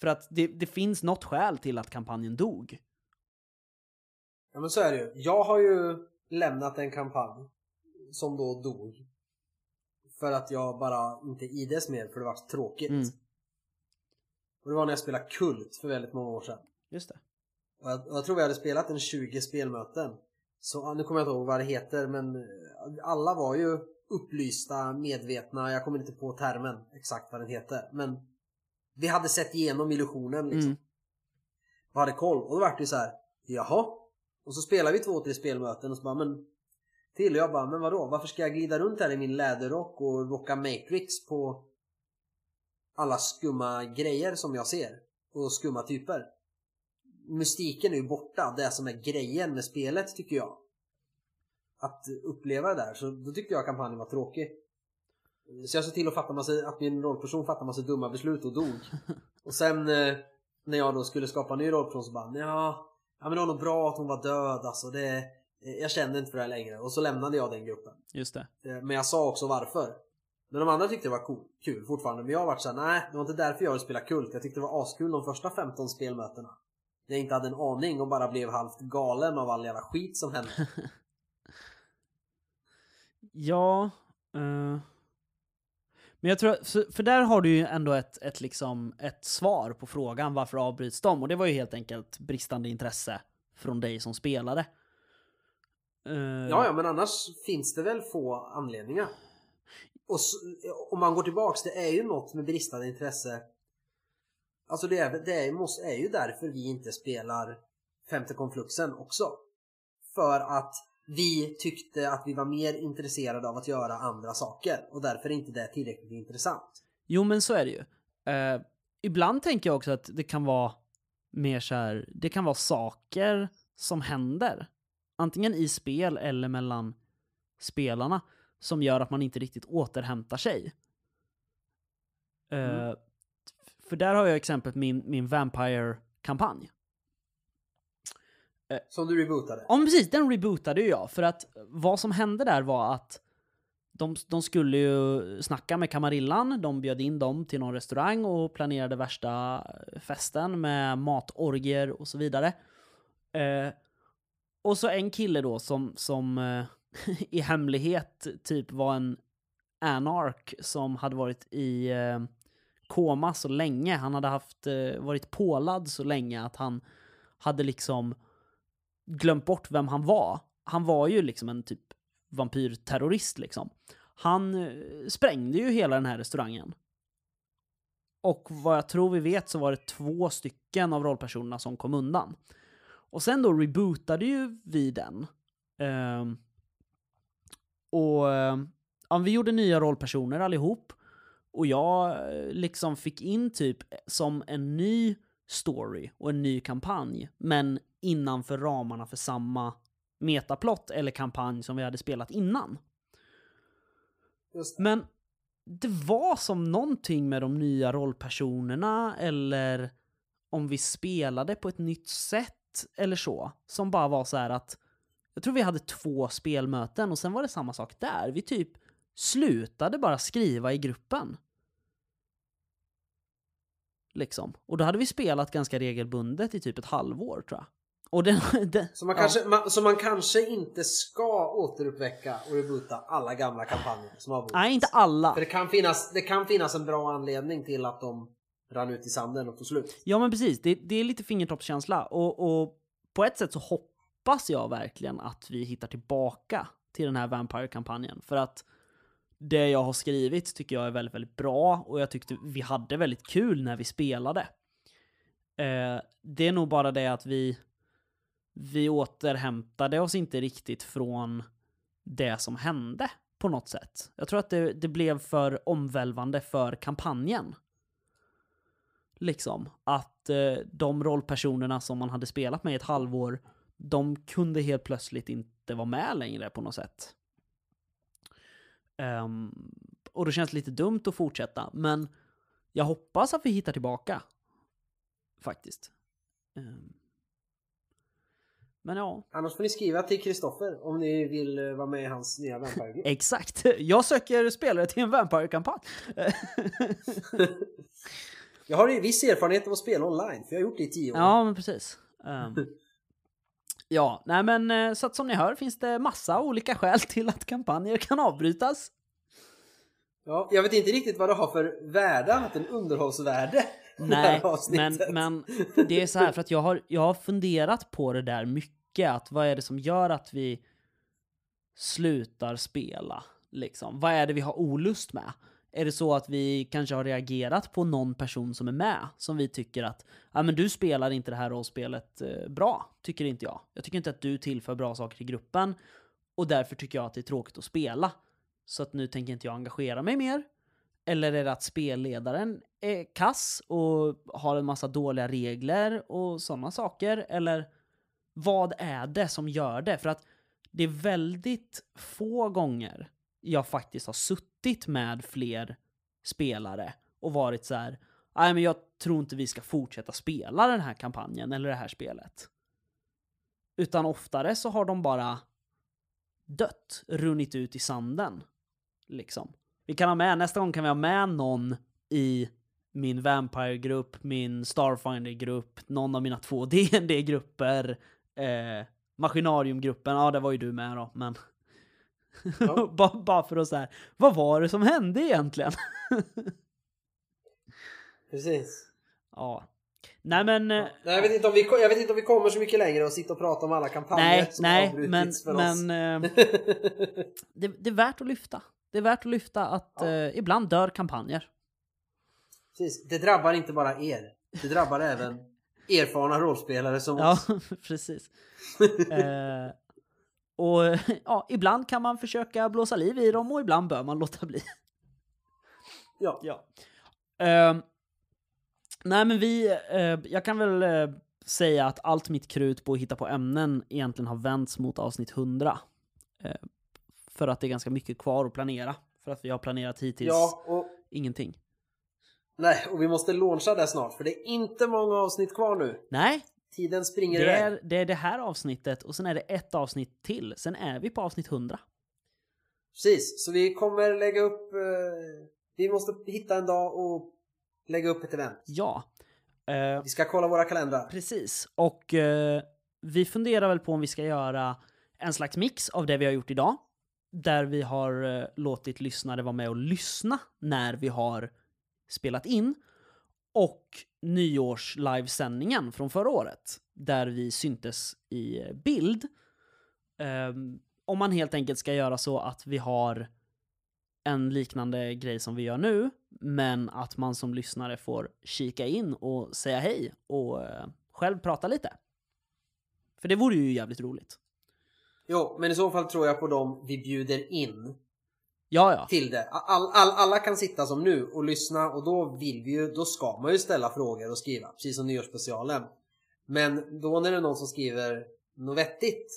För att det, det finns något skäl till att kampanjen dog. Ja men så är det ju. Jag har ju lämnat en kampanj som då dog. För att jag bara inte ides mer för det var tråkigt. Mm. Och det var när jag spelade Kult för väldigt många år sedan. Just det. Och jag, och jag tror vi hade spelat en 20 spelmöten. Så nu kommer jag inte ihåg vad det heter men eh, alla var ju upplysta, medvetna. Jag kommer inte på termen exakt vad den heter. Men vi hade sett igenom illusionen liksom. Mm. Och hade koll. Och då var det ju så här. Jaha? Och så spelade vi två, tre spelmöten och så bara men till och jag bara men vadå? Varför ska jag glida runt här i min läderrock och rocka Matrix på alla skumma grejer som jag ser? Och skumma typer. Mystiken är ju borta, det som är grejen med spelet tycker jag. Att uppleva det där, så då tyckte jag kampanjen var tråkig. Så jag såg till att, fatta massa, att min rollperson fattade massa dumma beslut och dog. Och sen eh, när jag då skulle skapa en ny rollperson så bara ja, ja men det var nog bra att hon var död alltså. Det, jag kände inte för det här längre och så lämnade jag den gruppen. Just det. Eh, Men jag sa också varför. Men de andra tyckte det var cool, kul fortfarande. Men jag har varit såhär, nej det var inte därför jag ville spela Kult. Jag tyckte det var askul de första 15 spelmötena. Jag inte hade en aning och bara blev halvt galen av all jävla skit som hände. Ja. eh, men jag tror, för, för där har du ju ändå ett, ett, liksom, ett svar på frågan varför avbryts de? Och det var ju helt enkelt bristande intresse från dig som spelare. Eh, Ja, ja, men annars finns det väl få anledningar. Och s om man går tillbaks, det är ju något med bristande intresse. Alltså det är, det är, måste, är ju därför vi inte spelar femte konfluxen också. För att vi tyckte att vi var mer intresserade av att göra andra saker och därför är inte det tillräckligt intressant. Jo, men så är det ju. Eh, ibland tänker jag också att det kan vara mer så här, det kan vara saker som händer. Antingen i spel eller mellan spelarna som gör att man inte riktigt återhämtar sig. Eh, Mm. För där har jag exemplet min, min Vampire-kampanj. Som du rebootade. Ja precis, den rebootade ju jag. För att vad som hände där var att de, de skulle ju snacka med Kamarillan, de bjöd in dem till någon restaurang och planerade värsta festen med matorgier och så vidare. Eh, och så en kille då som, som eh, i hemlighet typ var en anark som hade varit i eh, koma så länge. Han hade haft, eh, varit pålad så länge att han hade liksom glömt bort vem han var. Han var ju liksom en typ vampyrterrorist liksom. Han sprängde ju hela den här restaurangen. Och vad jag tror vi vet så var det två stycken av rollpersonerna som kom undan. Och sen då rebootade ju vi den. Ehm, och ehm, ja, vi gjorde nya rollpersoner allihop. Och jag eh, liksom fick in typ som en ny story och en ny kampanj. Men innanför ramarna för samma metaplott eller kampanj som vi hade spelat innan. Det. Men det var som någonting med de nya rollpersonerna eller om vi spelade på ett nytt sätt eller så. Som bara var så här att jag tror vi hade två spelmöten och sen var det samma sak där. Vi typ slutade bara skriva i gruppen. Liksom. Och då hade vi spelat ganska regelbundet i typ ett halvår tror jag. Och den, den, Så man, ja. kanske, man, så man kanske inte ska återuppväcka och reboota alla gamla kampanjer som har Nej, inte alla. För det kan, finnas, det kan finnas en bra anledning till att de rann ut i sanden och tog slut. Ja men precis, det, det är lite fingertoppskänsla och, och på ett sätt så hoppas jag verkligen att vi hittar tillbaka till den här Vampire-kampanjen. För att det jag har skrivit tycker jag är väldigt, väldigt bra och jag tyckte vi hade väldigt kul när vi spelade. Eh, det är nog bara det att vi, vi återhämtade oss inte riktigt från det som hände på något sätt. Jag tror att det, det blev för omvälvande för kampanjen. Liksom. Att eh, de rollpersonerna som man hade spelat med i ett halvår, de kunde helt plötsligt inte vara med längre på något sätt. Ehm, och det känns lite dumt att fortsätta, men jag hoppas att vi hittar tillbaka. Faktiskt. Ehm. men ja, Annars får ni skriva till Kristoffer om ni vill eh, vara med i hans nya Vampire-grupp. exakt. Jag söker spelare till en Vampire-kampanj. Jag har viss erfarenhet av att spela online, för jag har gjort det i tio år. Ja, men precis. Ehm, ja, nej men eh, så att som ni hör finns det massa olika skäl till att kampanjer kan avbrytas. Ja, jag vet inte riktigt vad det har för värde, annat än underhållsvärde. Nej, men, men det är så här för att jag har, jag har funderat på det där mycket. Att vad är det som gör att vi slutar spela? Liksom? Vad är det vi har olust med? Är det så att vi kanske har reagerat på någon person som är med som vi tycker att ah, men du spelar inte det här rollspelet eh, bra, tycker inte jag. Jag tycker inte att du tillför bra saker till gruppen och därför tycker jag att det är tråkigt att spela. Så att nu tänker inte jag engagera mig mer. Eller är det att spelledaren är kass och har en massa dåliga regler och sådana saker? Eller vad är det som gör det? För att det är väldigt få gånger jag faktiskt har suttit med fler spelare och varit så här. Nej, men jag tror inte vi ska fortsätta spela den här kampanjen eller det här spelet. Utan oftare så har de bara dött, runnit ut i sanden. Liksom. Vi kan ha med, nästa gång kan vi ha med någon i min Vampire-grupp, min Starfinder-grupp, någon av mina två D&D-grupper, eh, Maskinarium-gruppen, ja det var ju du med då, men Ja. bara, bara för att säga, vad var det som hände egentligen? Precis. ja. Nej men, eh, Nej, jag, vet inte om vi, jag vet inte om vi kommer så mycket längre och sitta och prata om alla kampanjer nej, som nej, har men, avbrutits för oss. men eh, det, det är värt att lyfta. Det är värt att lyfta att Ja. eh, ibland dör kampanjer. Precis. Det drabbar inte bara er. Det drabbar även erfarna rollspelare som Ja, oss. precis. eh, och ja, ibland kan man försöka blåsa liv i dem och ibland bör man låta bli. Ja. Ja. Ehm, nej men vi, eh, jag kan väl eh, säga att allt mitt krut på att hitta på ämnen egentligen har vänts mot avsnitt 100. Eh, för att det är ganska mycket kvar att planera. För att vi har planerat hittills ja, och, ingenting. nej, och vi måste launcha det snart för det är inte många avsnitt kvar nu. Nej, Tiden springer det är, det är det här avsnittet och sen är det ett avsnitt till. Sen är vi på avsnitt 100. Precis, så vi kommer lägga upp... Eh, vi måste hitta en dag och lägga upp ett event. Ja. Eh, Vi ska kolla våra kalendrar. Precis. Och eh, vi funderar väl på om vi ska göra en slags mix av det vi har gjort idag. Där vi har eh, låtit lyssnare vara med och lyssna när vi har spelat in. Och nyårs-livesändningen från förra året. Där vi syntes i bild. Um, om man helt enkelt ska göra så att vi har en liknande grej som vi gör nu, men att man som lyssnare får kika in och säga hej och uh, själv prata lite. För det vore ju jävligt roligt. Jo, men i så fall tror jag på dem vi bjuder in Ja, ja. till det. All, all, alla kan sitta som nu och lyssna och då vill vi ju, då ska man ju ställa frågor och skriva, precis som nyårsspecialen. Men då när det är någon som skriver något vettigt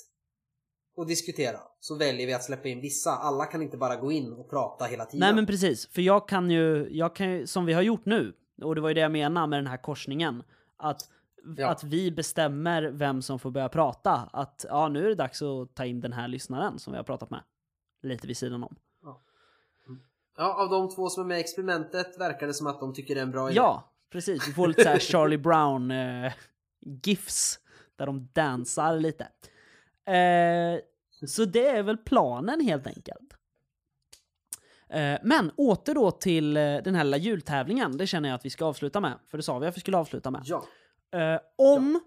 och diskutera så väljer vi att släppa in vissa. Alla kan inte bara gå in och prata hela tiden. Nej men precis, för jag kan ju, jag kan ju, som vi har gjort nu, och det var ju det jag menade med den här korsningen, att, Ja. att vi bestämmer vem som får börja prata. Att ja, nu är det dags att ta in den här lyssnaren som vi har pratat med. Lite vid sidan om. Ja, av de två som är med i experimentet verkar det som att de tycker det är en bra idé. Ja, precis. Vi får lite så Charlie Brown eh, gifs där de dansar lite. Eh, så det är väl planen helt enkelt. Eh, men åter då till eh, den här lilla jultävlingen. Det känner jag att vi ska avsluta med. För det sa vi att vi skulle avsluta med. Ja. Om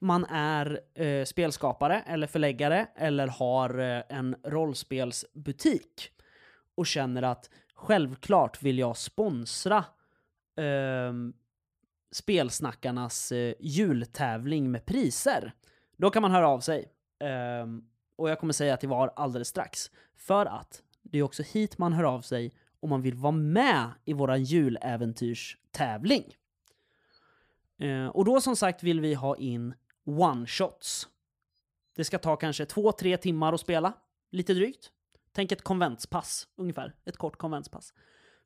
man är spelskapare eller förläggare eller har en rollspelsbutik och känner att självklart vill jag sponsra eh, spelsnackarnas eh, jultävling med priser. Då kan man höra av sig. Eh, och jag kommer säga till var alldeles strax. För att det är också hit man hör av sig om man vill vara med i våran juläventyrstävling. Eh, och då som sagt vill vi ha in one-shots. Det ska ta kanske två, tre timmar att spela. Lite drygt. Tänk ett konventspass ungefär. Ett kort konventspass.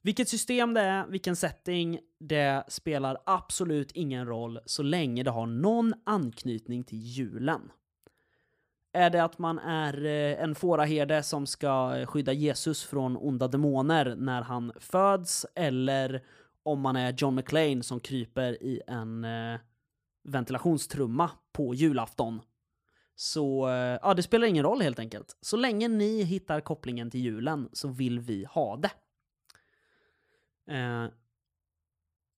Vilket system det är, vilken setting, det spelar absolut ingen roll så länge det har någon anknytning till julen. Är det att man är eh, en fåraherde som ska eh, skydda Jesus från onda demoner när han föds, eller om man är John McClane som kryper i en eh, ventilationstrumma på julafton. Så eh, ja, det spelar ingen roll helt enkelt. Så länge ni hittar kopplingen till julen så vill vi ha det. Eh,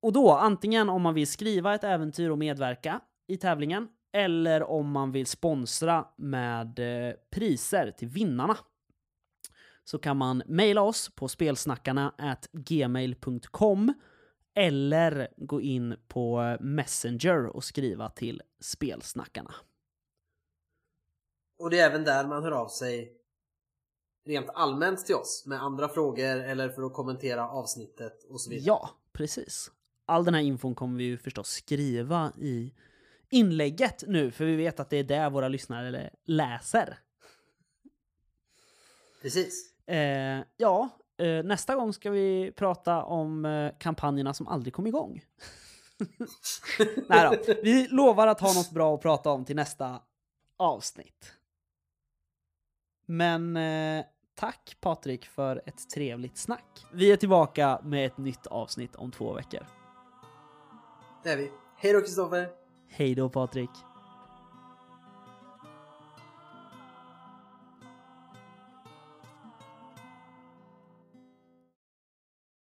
och då, antingen om man vill skriva ett äventyr och medverka i tävlingen, eller om man vill sponsra med eh, priser till vinnarna. Så kan man mejla oss på spelsnackarna gmail.com eller gå in på eh, Messenger och skriva till spelsnackarna. Och det är även där man hör av sig rent allmänt till oss med andra frågor eller för att kommentera avsnittet och så vidare. Ja, precis. All den här infon kommer vi ju förstås skriva i inlägget nu, för vi vet att det är där våra lyssnare läser. Precis. Eh, ja, eh, nästa gång ska vi prata om eh, kampanjerna som aldrig kom igång. Nej då, vi lovar att ha något bra att prata om till nästa avsnitt. Men eh, tack Patrik för ett trevligt snack. Vi är tillbaka med ett nytt avsnitt om två veckor. Det är vi. Hej då Kristoffer! Hej då Patrik!